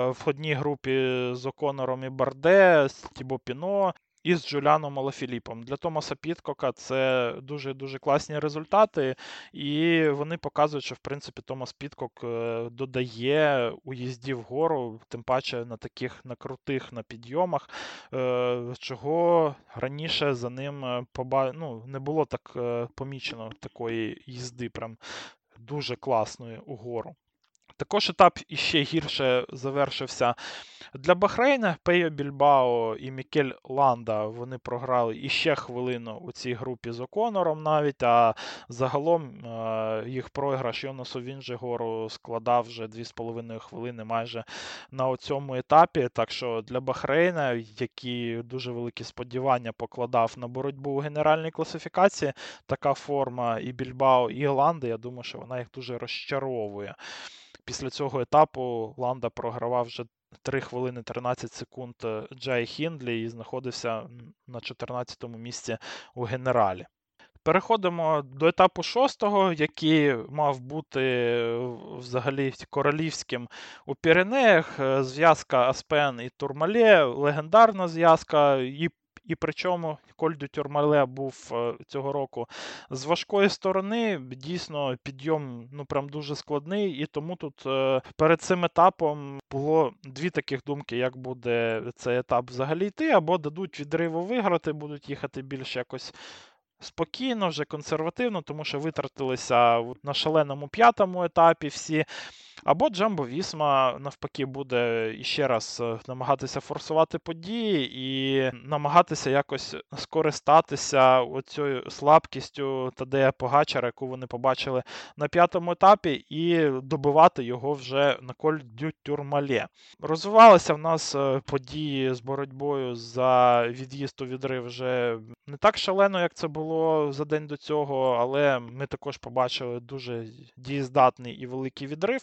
в одній групі з О'Коннором і Барде, з Тібо Піно і з Джуляном Алафіліпом. Для Томаса Підкока це дуже-дуже класні результати, і вони показують, що в принципі Томас Підкок е, додає у їзді вгору, тим паче на таких на крутих на підйомах, е, чого раніше за ним е, поба... ну, не було так помічено такої їзди, прям дуже класної угору. Також етап іще гірше завершився для Бахрейна. Пейо Більбао і Мікель Ланда вони програли іще хвилину у цій групі з Оконором навіть, а загалом е, їх програш Йонасу Вінжегору складав вже 2,5 хвилини майже на цьому етапі. Так що для Бахрейна, які дуже великі сподівання покладав на боротьбу у генеральній класифікації, така форма і Більбао, і Ланда, я думаю, що вона їх дуже розчаровує. Після цього етапу Ланда програвав вже 3 хвилини 13 секунд е, Джай Хіндлі і знаходився на 14-му місці у генералі. Переходимо до етапу шостого, який мав бути е, взагалі королівським у Піренеях. Е, зв'язка Аспен і Турмале, легендарна зв'язка. і і причому Коль дю Тюрмале був е, цього року з важкої сторони. Дійсно, підйом ну прям дуже складний, і тому тут е, перед цим етапом було дві таких думки, як буде цей етап взагалі йти, або дадуть відриву виграти, будуть їхати більш якось. Спокійно, вже консервативно, тому що витратилися на шаленому п'ятому етапі всі. Або Джамбо Вісма навпаки буде іще раз е, намагатися форсувати події і намагатися якось скористатися оцією слабкістю Тадея Погачара, яку вони побачили на п'ятому етапі, і добивати його вже на Коль дю Турмале. Розвивалися в нас е, події з боротьбою за від'їзд у відрив вже не так шалено, як це було за день до цього, але ми також побачили дуже дієздатний і великий відрив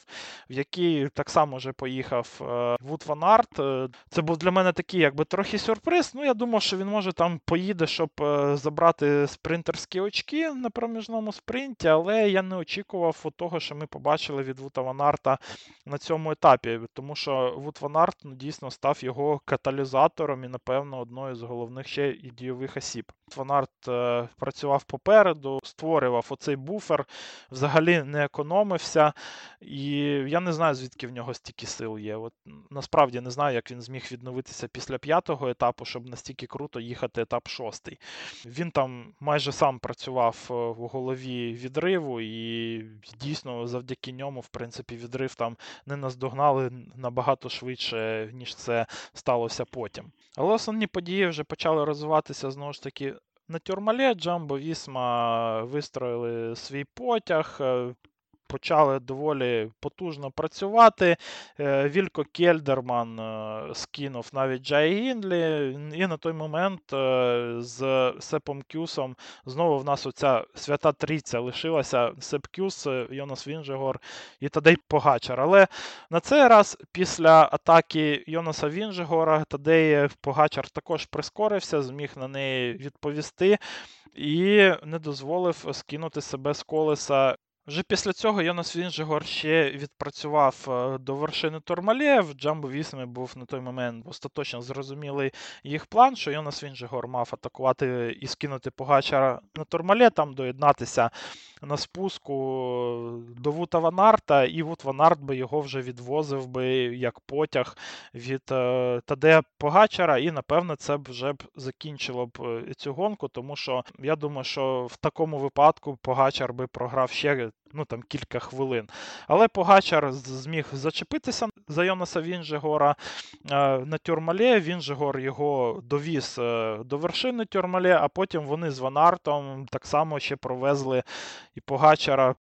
в який так само вже поїхав е, Вут Ван Арт. Е, це був для мене такий, якби трохи сюрприз. Ну, я думав, що він може там поїде, щоб е, забрати спринтерські очки на проміжному спринті, але я не очікував того, що ми побачили від Вута Ван Арта на цьому етапі, тому що Вут Ван Арт ну, дійсно став його каталізатором і, напевно, одною з головних ще і дійових осіб Ванарт е, працював попереду, створював оцей буфер, взагалі не економився. І я не знаю, звідки в нього стільки сил є. От Насправді не знаю, як він зміг відновитися після п'ятого етапу, щоб настільки круто їхати етап шостий. Він там майже сам працював е, в голові відриву, і дійсно завдяки ньому, в принципі, відрив там не наздогнали набагато швидше, ніж це сталося потім. Але основні події вже почали розвиватися знову ж таки на Тюрмале. Джамбо Вісма вистроїли свій потяг. Почали доволі потужно працювати. Е, Вілько Кельдерман е, скинув навіть Джай Гінлі, і на той момент е, з Сепом Кюсом знову в нас оця свята трійця лишилася Сеп Кюс, Йонас Вінжегор і Тадей Погачар. Але на цей раз після атаки Йонаса Вінжегора Тадей Погачар також прискорився, зміг на неї відповісти. І не дозволив скинути себе з колеса вже після цього Йонас Вінжегор ще відпрацював е, до вершини Тормалє. В Джамбо 8 був на той момент остаточно зрозумілий їх план, що Йонас Вінжегор мав атакувати і скинути Погачара на Тормалє, там доєднатися на спуску до Вута Ванарта, і Вут Ванарт би його вже відвозив би як потяг від Таде Погачара, і напевно це б вже б закінчило б е, цю гонку, тому що я думаю, що в такому випадку Погачар би програв ще ну там кілька хвилин. Але Погачар зміг зачепитися за Йонаса Вінжегора е, на Тюрмале. Вінжегор його довіз е, до вершини Тюрмале, а потім вони з Ванартом так само ще провезли і Погачара.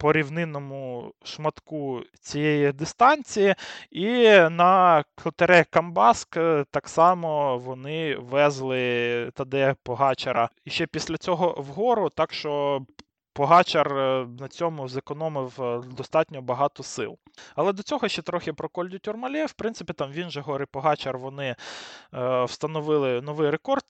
По рівнинному шматку цієї дистанції, і на Клотере Камбаск е, так само вони везли Таде Погачара і ще після цього вгору. Так що Погачар е, на цьому зекономив е, достатньо багато сил. Але до цього ще трохи про Кольдю Тюрмалє. В принципі, там він же гори Погачар вони е, встановили новий рекорд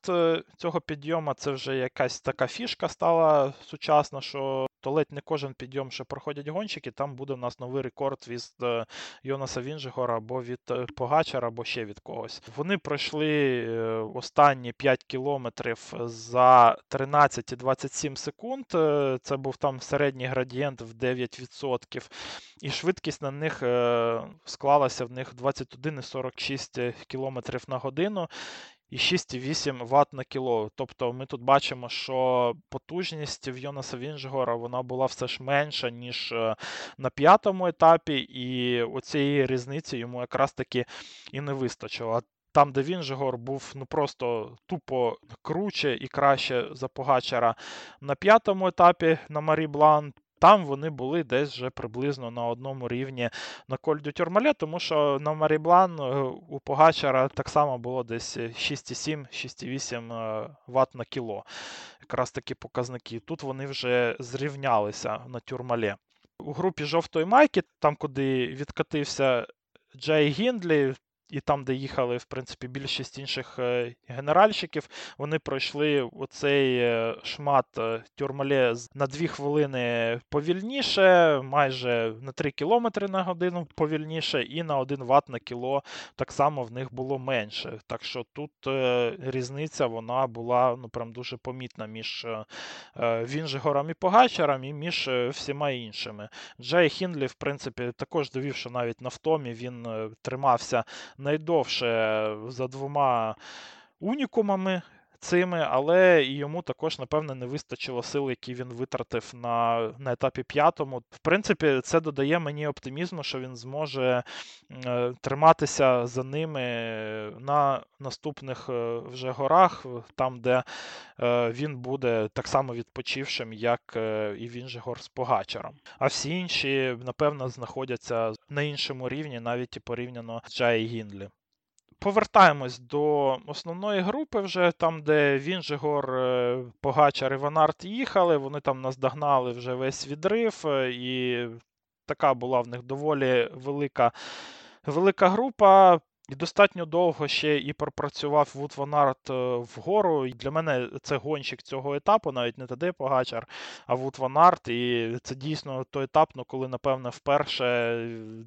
цього підйому. Це вже якась така фішка стала сучасна, що то ледь не кожен підйом, що проходять гонщики, там буде у нас новий рекорд від е, Йонаса Вінжегора або від е, Погачара, або ще від когось. Вони пройшли е, останні 5 кілометрів за 13,27 секунд. Це був там середній градієнт в 9%. І швидкість на них склалася в них 21,46 км на годину і 6,8 Вт на кіло. Тобто ми тут бачимо, що потужність в Йонаса Вінжгора вона була все ж менша, ніж е, на п'ятому етапі, і оцієї різниці йому якраз таки і не вистачило. Там, де Вінжегор був ну просто тупо круче і краще за Погачара на п'ятому етапі на Марі Блан, там вони були десь вже приблизно на одному рівні на Кольдю Тюрмале, тому що на Маріблан е, у Погачара так само було десь 6,7-6,8 е, Вт на кіло. Якраз такі показники. Тут вони вже зрівнялися на тюрмале. У групі жовтої майки, там, куди відкатився Джей Гіндлі, і там, де їхали, в принципі, більшість інших е, генеральщиків, вони пройшли оцей е, шмат е, тюрмале на 2 хвилини повільніше, майже на 3 км на годину повільніше, і на 1 Вт на кіло так само в них було менше. Так що тут різниця вона була ну, прям дуже помітна між Вінжегором і Погачаром і між всіма іншими. Джей Хінлі, в принципі, також довів, що навіть на втомі він тримався найдовше за двома унікумами цими, але і йому також, напевне, не вистачило сил, які він витратив на на етапі п'ятому. В принципі, це додає мені оптимізму, що він зможе е, триматися за ними на наступних е, вже горах, там, де е, він буде так само відпочившим, як і він же Вінжегор з Погачаром. А всі інші, напевно, знаходяться на іншому рівні, навіть і порівняно з Джай Гіндлі повертаємось до основної групи, вже там, де Вінжегор, е, Погачар і Ванарт їхали, вони там наздогнали вже весь відрив, е, і така була в них доволі велика, велика група. І достатньо довго ще і пропрацював Вут Ван Арт е, вгору. І Для мене це гонщик цього етапу, навіть не Тадей Погачар, а Вут Ван Арт. І це дійсно той етап, ну, коли, напевне, вперше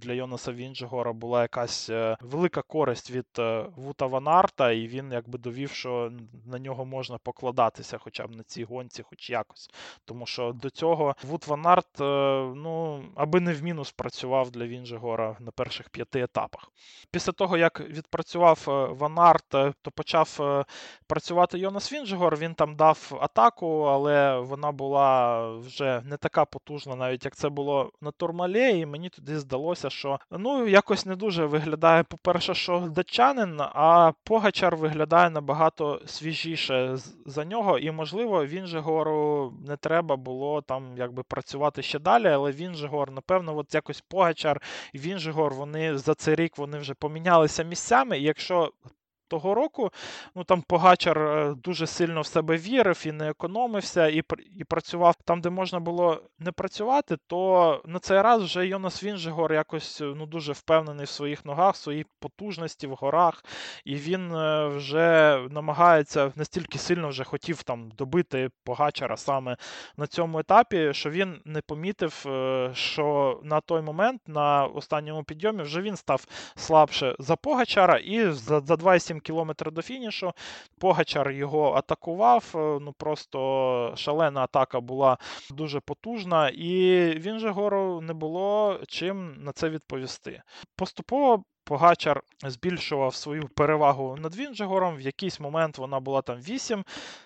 для Йонаса Вінджегора була якась е, велика користь від е, Вута Ван Арта, і він якби довів, що на нього можна покладатися хоча б на цій гонці, хоч якось. Тому що до цього Вут Ван Арт, ну, аби не в мінус працював для Вінджегора на перших п'яти етапах. Після того, як відпрацював е, Ван Арт, е, то почав е, працювати Йонас Вінджегор. Він там дав атаку, але вона була вже не така потужна, навіть як це було на Турмалі. І мені тоді здалося, що ну якось не дуже виглядає, по-перше, що датчанин, а Погачар виглядає набагато свіжіше за нього. І, можливо, Вінжегору не треба було там якби працювати ще далі, але Вінжегор, напевно, от якось Погачар і Вінжегор, вони за цей рік вони вже помінялися місцями. І якщо того року. Ну там Погачар е, дуже сильно в себе вірив і не економився, і і працював там, де можна було не працювати, то на цей раз вже Йонас Вінжегор якось е, ну дуже впевнений в своїх ногах, в своїй потужності в горах, і він е, вже намагається настільки сильно вже хотів там добити Погачара саме на цьому етапі, що він не помітив, що на той момент на останньому підйомі вже він став слабше за Погачара, і за, за 2,7 кілометр до фінішу. Погачар його атакував. Е, ну Просто шалена атака була дуже потужна, і він же гору не було чим на це відповісти. Поступово. Погачар збільшував свою перевагу над Вінджегором. В якийсь момент вона була там 8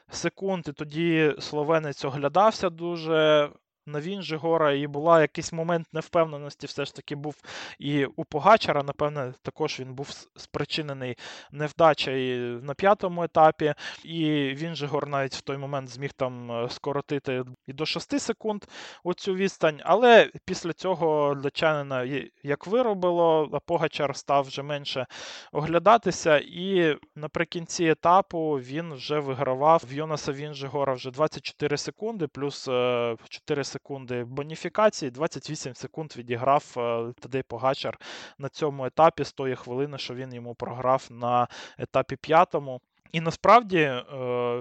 секунд, і тоді словенець оглядався дуже на Вінжигора, і була якийсь момент невпевненості, все ж таки був і у Погачара. Напевне, також він був спричинений невдачею на п'ятому етапі, і Вінжигор навіть в той момент зміг там е, скоротити і до 6 секунд оцю відстань. Але після цього датчанина як виробило, а Погачар став вже менше оглядатися, і наприкінці етапу він вже вигравав в Йонаса Вінжигора вже 24 секунди, плюс 4 е, секунди секунди боніфікації, 28 секунд відіграв е, Тадей Погачар на цьому етапі з тої хвилини, що він йому програв на етапі п'ятому. І насправді е,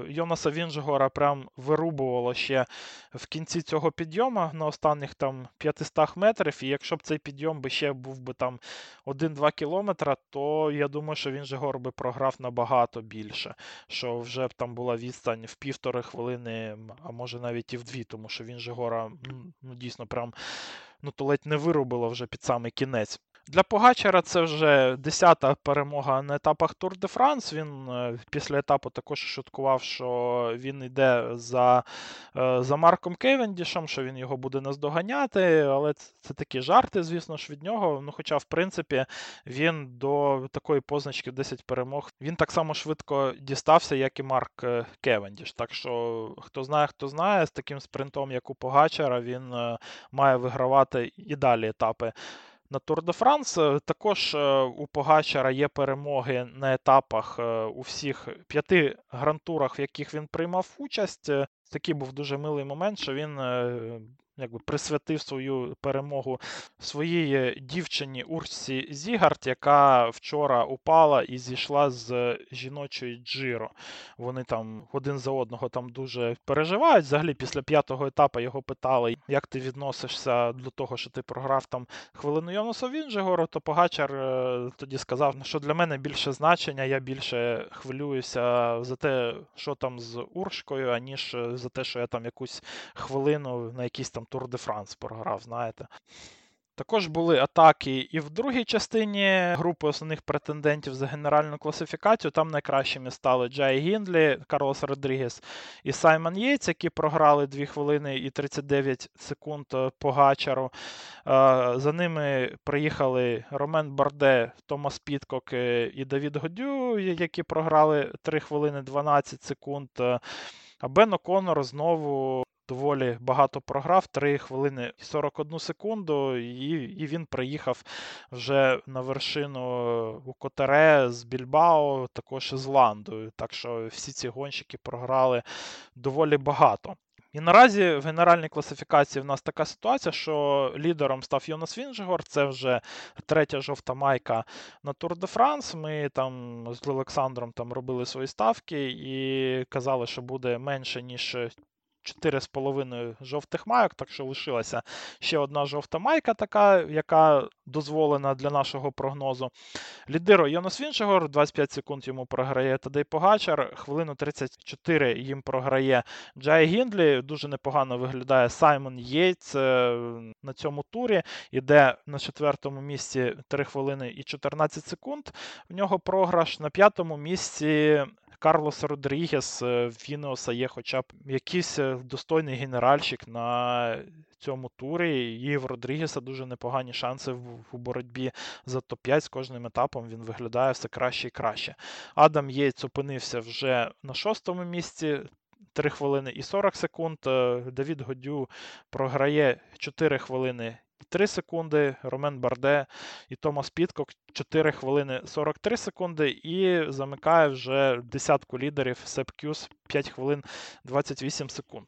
Йонаса Вінжегора прям вирубувало ще в кінці цього підйому на останніх там 500 метрів. І якщо б цей підйом би ще був би там 1-2 кілометра, то я думаю, що Вінжегор би програв набагато більше. Що вже б там була відстань в півтори хвилини, а може навіть і в дві, тому що Вінжегора ну, дійсно прям ну, то ледь не вирубило вже під самий кінець. Для Погачера це вже десята перемога на етапах Тур де Франс. Він е, після етапу також шуткував, що він йде за е, за Марком Кевендішем, що він його буде наздоганяти. Але це такі жарти, звісно ж, від нього. Ну, Хоча, в принципі, він до такої позначки 10 перемог він так само швидко дістався, як і Марк е, Кевендіш. Так що, хто знає, хто знає, з таким спринтом, як у Погачера, він має вигравати і далі етапи на Тур де Франс. Також е, у Погачара є перемоги на етапах е, у всіх п'яти грантурах, в яких він приймав участь. Такий був дуже милий момент, що він е, якби присвятив свою перемогу своїй дівчині Урсі Зігард, яка вчора упала і зійшла з жіночої джиро. Вони там один за одного там дуже переживають. Взагалі, після п'ятого етапу його питали, як ти відносишся до того, що ти програв там хвилину Йонаса Вінджегору, то Погачар е, тоді сказав, що для мене більше значення, я більше хвилююся за те, що там з Уршкою, аніж за те, що я там якусь хвилину на якійсь там Тур де Франс програв, знаєте. Також були атаки і в другій частині групи основних претендентів за генеральну класифікацію. Там найкращими стали Джай Гіндлі, Карлос Родрігес і Саймон Єйц, які програли 2 хвилини і 39 секунд е, по гачару. Е, за ними приїхали Ромен Барде, Томас Підкок і Давід Годю, які програли 3 хвилини 12 секунд. Е, а Бен О'Коннор знову доволі багато програв, 3 хвилини і 41 секунду, і і він приїхав вже на вершину у Котере з Більбао, також із Ландою. Так що всі ці гонщики програли доволі багато. І наразі в генеральній класифікації в нас така ситуація, що лідером став Йонас Вінжегор, це вже третя жовта майка на Тур де Франс. Ми там з Олександром там робили свої ставки і казали, що буде менше, ніж 4,5 жовтих майок, так що лишилася ще одна жовта майка, така, яка дозволена для нашого прогнозу. Лідирує Йонас Віншегор, 25 секунд йому програє Тадей Погачар, хвилину 34 їм програє Джай Гіндлі. Дуже непогано виглядає Саймон Єйц е, на цьому турі. Іде на четвертому місці 3 хвилини і 14 секунд. В нього програш на п'ятому місці Карлос Родрігес е, в Вінеоса є хоча б якийсь е, достойний генеральщик на цьому турі. І в Родрігеса дуже непогані шанси в боротьбі за топ-5 з кожним етапом він виглядає все краще і краще. Адам Єйц опинився вже на шостому місці. 3 хвилини і 40 секунд. Е, Давід Годю програє 4 хвилини 3 секунди, Ромен Барде і Томас Підкок 4 хвилини 43 секунди, і замикає вже десятку лідерів Сеп Кюс 5 хвилин 28 секунд.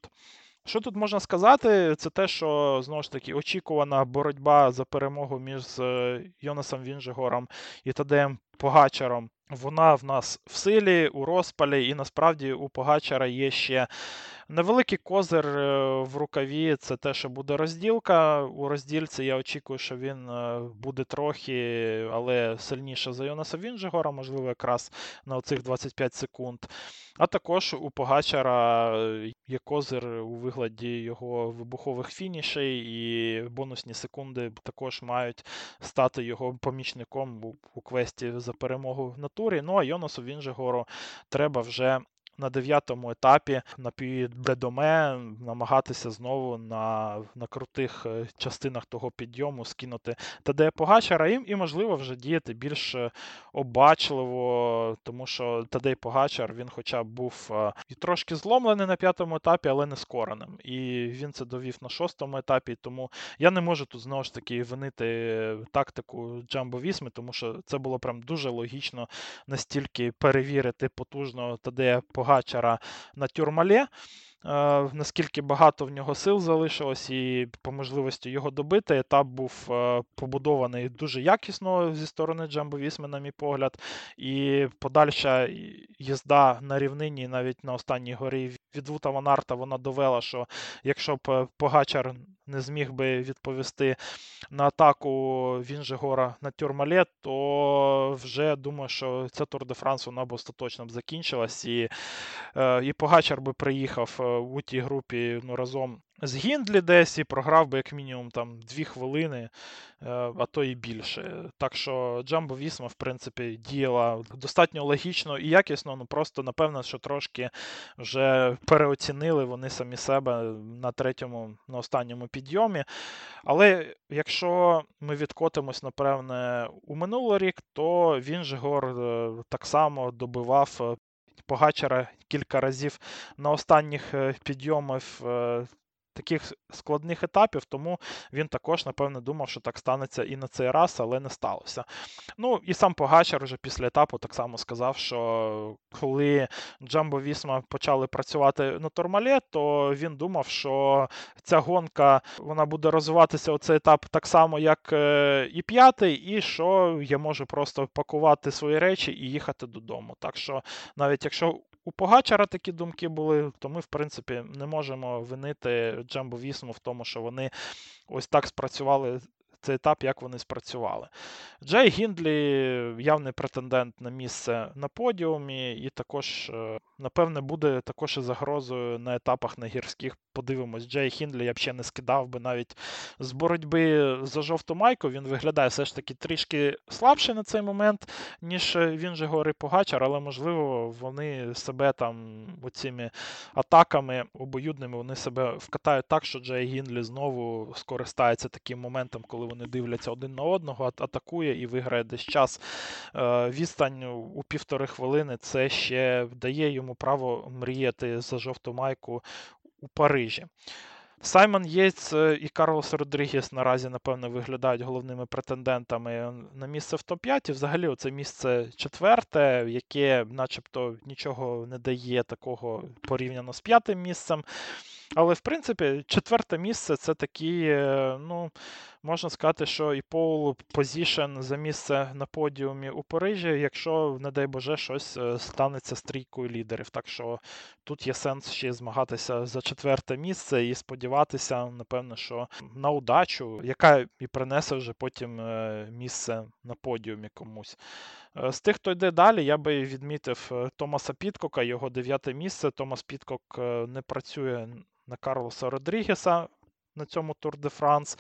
Що тут можна сказати? Це те, що знову ж таки очікувана боротьба за перемогу між е, Йонасом Вінжегором і Тадеєм Погачаром. Вона в нас в силі, у розпалі, і насправді у Погачара є ще Невеликий козир е, в рукаві це те, що буде розділка. У роздільці я очікую, що він е, буде трохи, але сильніше за Йонаса Вінжегора, можливо, якраз на оцих 25 секунд. А також у Погачара е, є козир у вигляді його вибухових фінішей, і бонусні секунди також мають стати його помічником у квесті за перемогу в натурі. Ну а Йонасу Вінжегору треба вже на дев'ятому етапі на Бредоме намагатися знову на на крутих е, частинах того підйому скинути Тадея Погачара і, і, можливо, вже діяти більш е, обачливо, тому що Тадей Погачар він хоча б був е, і трошки зломлений на п'ятому етапі, але не скореним. І він це довів на шостому етапі. Тому я не можу тут знову ж таки винити тактику Джамбо Вісми, тому що це було прям дуже логічно настільки перевірити потужного Тадея Погачара Погачара на тюрмале. Е, наскільки багато в нього сил залишилось, і по можливості його добити. Етап був е, побудований дуже якісно зі сторони Джамбо Вісми, на мій погляд. І подальша їзда на рівнині, навіть на останній горі від Вута Ванарта, вона довела, що якщо б е, Погачар не зміг би відповісти на атаку Вінжегора на Тюрмале, то вже думаю, що ця Тур де Франс вона б остаточно б закінчилась. І і Погачар би приїхав у тій групі ну, разом з Гіндлі десь і програв би як мінімум там 2 хвилини, е, а то і більше. Так що Джамбо Вісма, в принципі, діяла достатньо логічно і якісно, ну просто напевно, що трошки вже переоцінили вони самі себе на третьому, на останньому підйомі. Але якщо ми відкотимось, напевне, у минулий рік, то він же гор е, так само добивав е, Погачара кілька разів на останніх підйомах таких складних етапів, тому він також, напевне, думав, що так станеться і на цей раз, але не сталося. Ну, і сам Погачар вже після етапу так само сказав, що коли Джамбо Вісма почали працювати на Тормалі, то він думав, що ця гонка вона буде розвиватися у цей етап так само, як е, і п'ятий, і що я можу просто пакувати свої речі і їхати додому. Так що навіть якщо у Погачара такі думки були, то ми, в принципі, не можемо винити Джамбо Вісму в тому, що вони ось так спрацювали цей етап, як вони спрацювали. Джей Гіндлі явний претендент на місце на подіумі, і також, е, напевне, буде також і загрозою на етапах на гірських. Подивимось, Джей Хіндлі я б ще не скидав би навіть з боротьби за жовту майку. Він виглядає все ж таки трішки слабше на цей момент, ніж він же Гори Погачар, але можливо вони себе там оціми атаками обоюдними вони себе вкатають так, що Джей Гінлі знову скористається таким моментом, коли вони дивляться один на одного, атакує і виграє десь час. Е, відстань у півтори хвилини це ще дає йому право мріяти за жовту майку у Парижі. Саймон Єйц е, і Карлос Родрігес наразі, напевно, виглядають головними претендентами на місце в топ-5. І взагалі це місце четверте, яке начебто нічого не дає такого порівняно з п'ятим місцем. Але, в принципі, четверте місце це такі, е, ну, можна сказати, що і pole position за місце на подіумі у Парижі, якщо, не дай Боже, щось е, станеться з трійкою лідерів. Так що тут є сенс ще змагатися за четверте місце і сподіватися, напевно, що на удачу, яка і принесе вже потім е, місце на подіумі комусь. З тих, хто йде далі, я би відмітив Томаса Підкока, його дев'яте місце. Томас Підкок не працює на Карлоса Родрігеса на цьому Тур де Франс.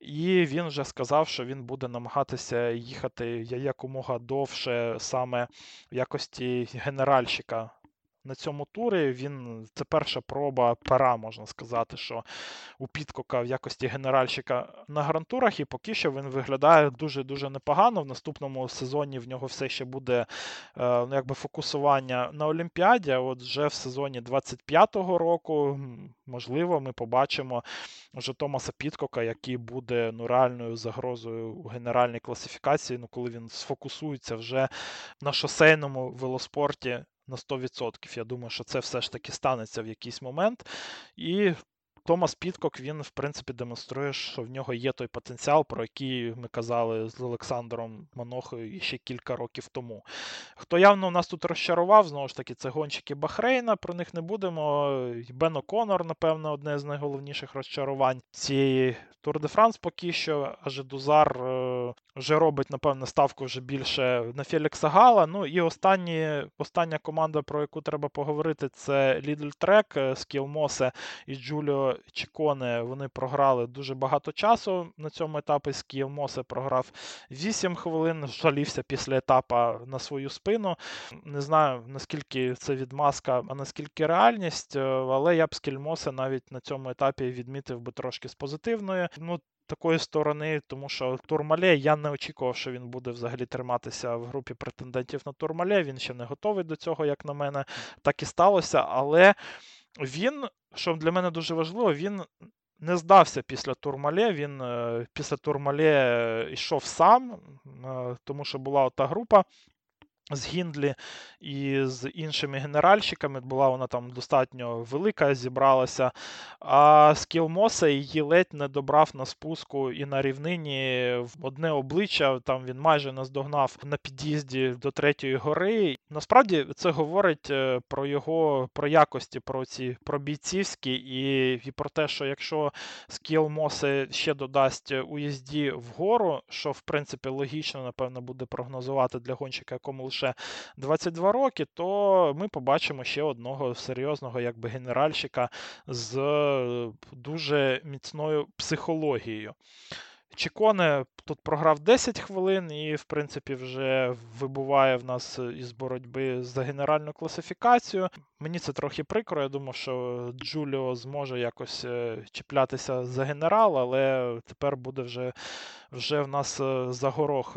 І він вже сказав, що він буде намагатися їхати якомога довше саме в якості генеральщика на цьому турі. Він це перша проба пера, можна сказати, що у Підкока в якості генеральщика на грантурах, і поки що він виглядає дуже-дуже непогано. В наступному сезоні в нього все ще буде е, ну, якби фокусування на Олімпіаді. А от вже в сезоні 25-го року, можливо, ми побачимо вже Томаса Підкока, який буде ну, реальною загрозою у генеральній класифікації, ну коли він сфокусується вже на шосейному велоспорті на 100%. Я думаю, що це все ж таки станеться в якийсь момент. І Томас Підкок, він, в принципі, демонструє, що в нього є той потенціал, про який ми казали з Олександром Манохою ще кілька років тому. Хто явно нас тут розчарував, знову ж таки, це гонщики Бахрейна, про них не будемо. Бен О'Конор, напевно, одне з найголовніших розчарувань цієї Тур де Франс поки що, аже Дузар е, вже робить, напевно, ставку вже більше на Фелікса Гала. Ну і останні, остання команда, про яку треба поговорити, це Lidl Trek з Кілмосе і Джуліо Чіконе. Вони програли дуже багато часу на цьому етапі. З Кілмосе програв 8 хвилин, жалівся після етапу на свою спину. Не знаю, наскільки це відмазка, а наскільки реальність, е, але я б з Кільмосе навіть на цьому етапі відмітив би трошки з позитивної ну, такої сторони, тому що Турмале я не очікував, що він буде взагалі триматися в групі претендентів на Турмале. Він ще не готовий до цього, як на мене, так і сталося. Але він, що для мене дуже важливо, він. Не здався після Турмале, він е, після Турмале йшов сам, е, тому що була ота група, з Гіндлі і з іншими генеральщиками. Була вона там достатньо велика, зібралася. А Скілмоса її ледь не добрав на спуску і на рівнині в одне обличчя. Там він майже наздогнав на під'їзді до третьої гори. Насправді це говорить е, про його про якості, про ці про бійцівські, і і про те, що якщо Скілмосе ще додасть уїзді вгору, що в принципі логічно, напевно, буде прогнозувати для гонщика, якому лише лише 22 роки, то ми побачимо ще одного серйозного якби генеральщика з е, дуже міцною психологією. Чіконе тут програв 10 хвилин і, в принципі, вже вибуває в нас із боротьби за генеральну класифікацію. Мені це трохи прикро. Я думав, що Джуліо зможе якось е, чіплятися за генерал, але тепер буде вже вже в нас е, за горох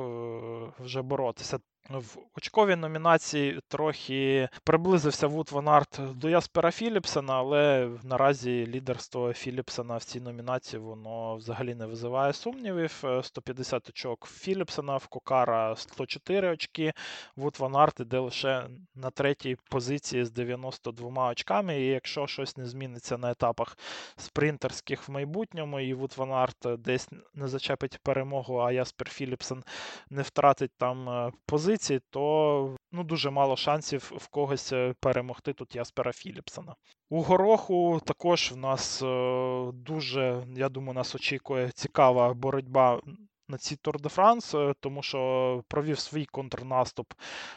вже боротися. В очковій номінації трохи приблизився Вут Ван Арт до Яспера Філіпсена, але наразі лідерство Філіпсена в цій номінації воно взагалі не визиває сумнівів. 150 очок Філіпсена, в Кокара 104 очки. Вут Ван Арт іде лише на третій позиції з 92 очками. І якщо щось не зміниться на етапах спринтерських в майбутньому, і Вут Ван Арт десь не зачепить перемогу, а Яспер Філіпсен не втратить там е, позиції, то ну, дуже мало шансів в когось е, перемогти тут Яспера Філіпсена. У гороху також в нас е, дуже, я думаю, нас очікує цікава боротьба. На цій Тур де Франс, е, тому що провів свій контрнаступ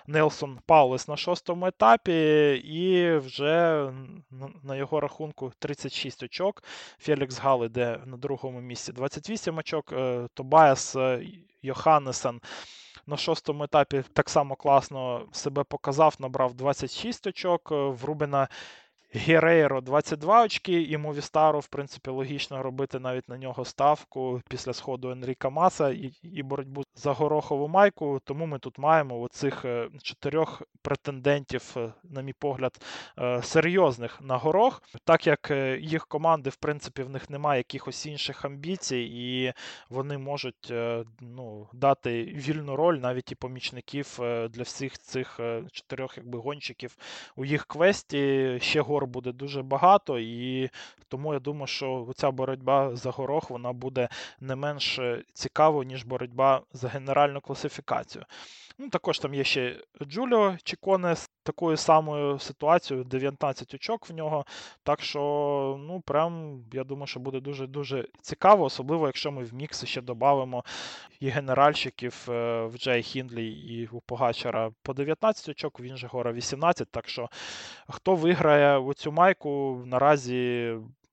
Нелсон Паулес на шостому етапі, і вже на його рахунку 36 очок. Фелікс Гал іде на другому місці 28 очок. Тобіас Йоханнессен на шостому етапі так само класно себе показав, набрав 26 очок. В Рубена Герейро 22 очки, і Мовістару, в принципі, логічно робити навіть на нього ставку після сходу Енріка Маса і і боротьбу за горохову майку. Тому ми тут маємо оцих е, чотирьох претендентів, е, на мій погляд, е, серйозних на горох, так як їх команди, в принципі, в них немає якихось інших амбіцій, і вони можуть ну, дати вільну роль навіть і помічників для всіх цих чотирьох якби гонщиків у їх квесті. Ще гор буде дуже багато, і тому я думаю, що ця боротьба за горох вона буде не менш е, цікавою, ніж боротьба за генеральну класифікацію. Ну, також там є ще Джуліо Чіконе з такою самою ситуацією, 19 очок в нього. Так що, ну, прям, я думаю, що буде дуже-дуже цікаво, особливо, якщо ми в мікс ще додамо і генеральщиків е, в Джей Хіндлі і у Погачара по 19 очок, він же гора 18. Так що, хто виграє у цю майку, наразі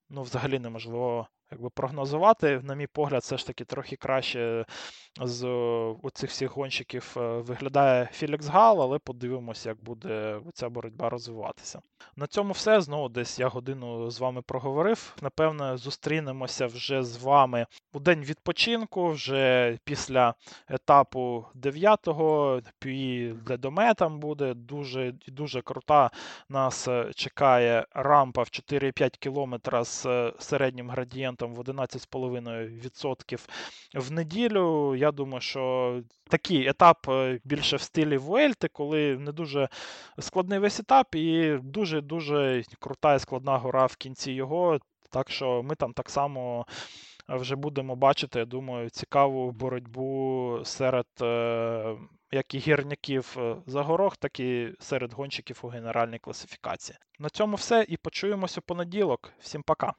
ну, взагалі неможливо якби прогнозувати. На мій погляд, все ж таки трохи краще з оцих всіх гонщиків е, виглядає Філікс Гал, але подивимося, як буде ця боротьба розвиватися. На цьому все. Знову десь я годину з вами проговорив. Напевно, зустрінемося вже з вами у день відпочинку, вже після етапу 9-го. Пі для там буде дуже дуже крута. Нас е, чекає рампа в 4,5 км з е, середнім градієнтом в 11,5% в неділю. Я думаю, що такий етап е, більше в стилі Вуельти, коли не дуже складний весь етап, і дуже-дуже крута і складна гора в кінці його. Так що ми там так само вже будемо бачити, я думаю, цікаву боротьбу серед е, як і гірників е, за горох, так і серед гонщиків у генеральній класифікації. На цьому все і почуємося понеділок. Всім пока.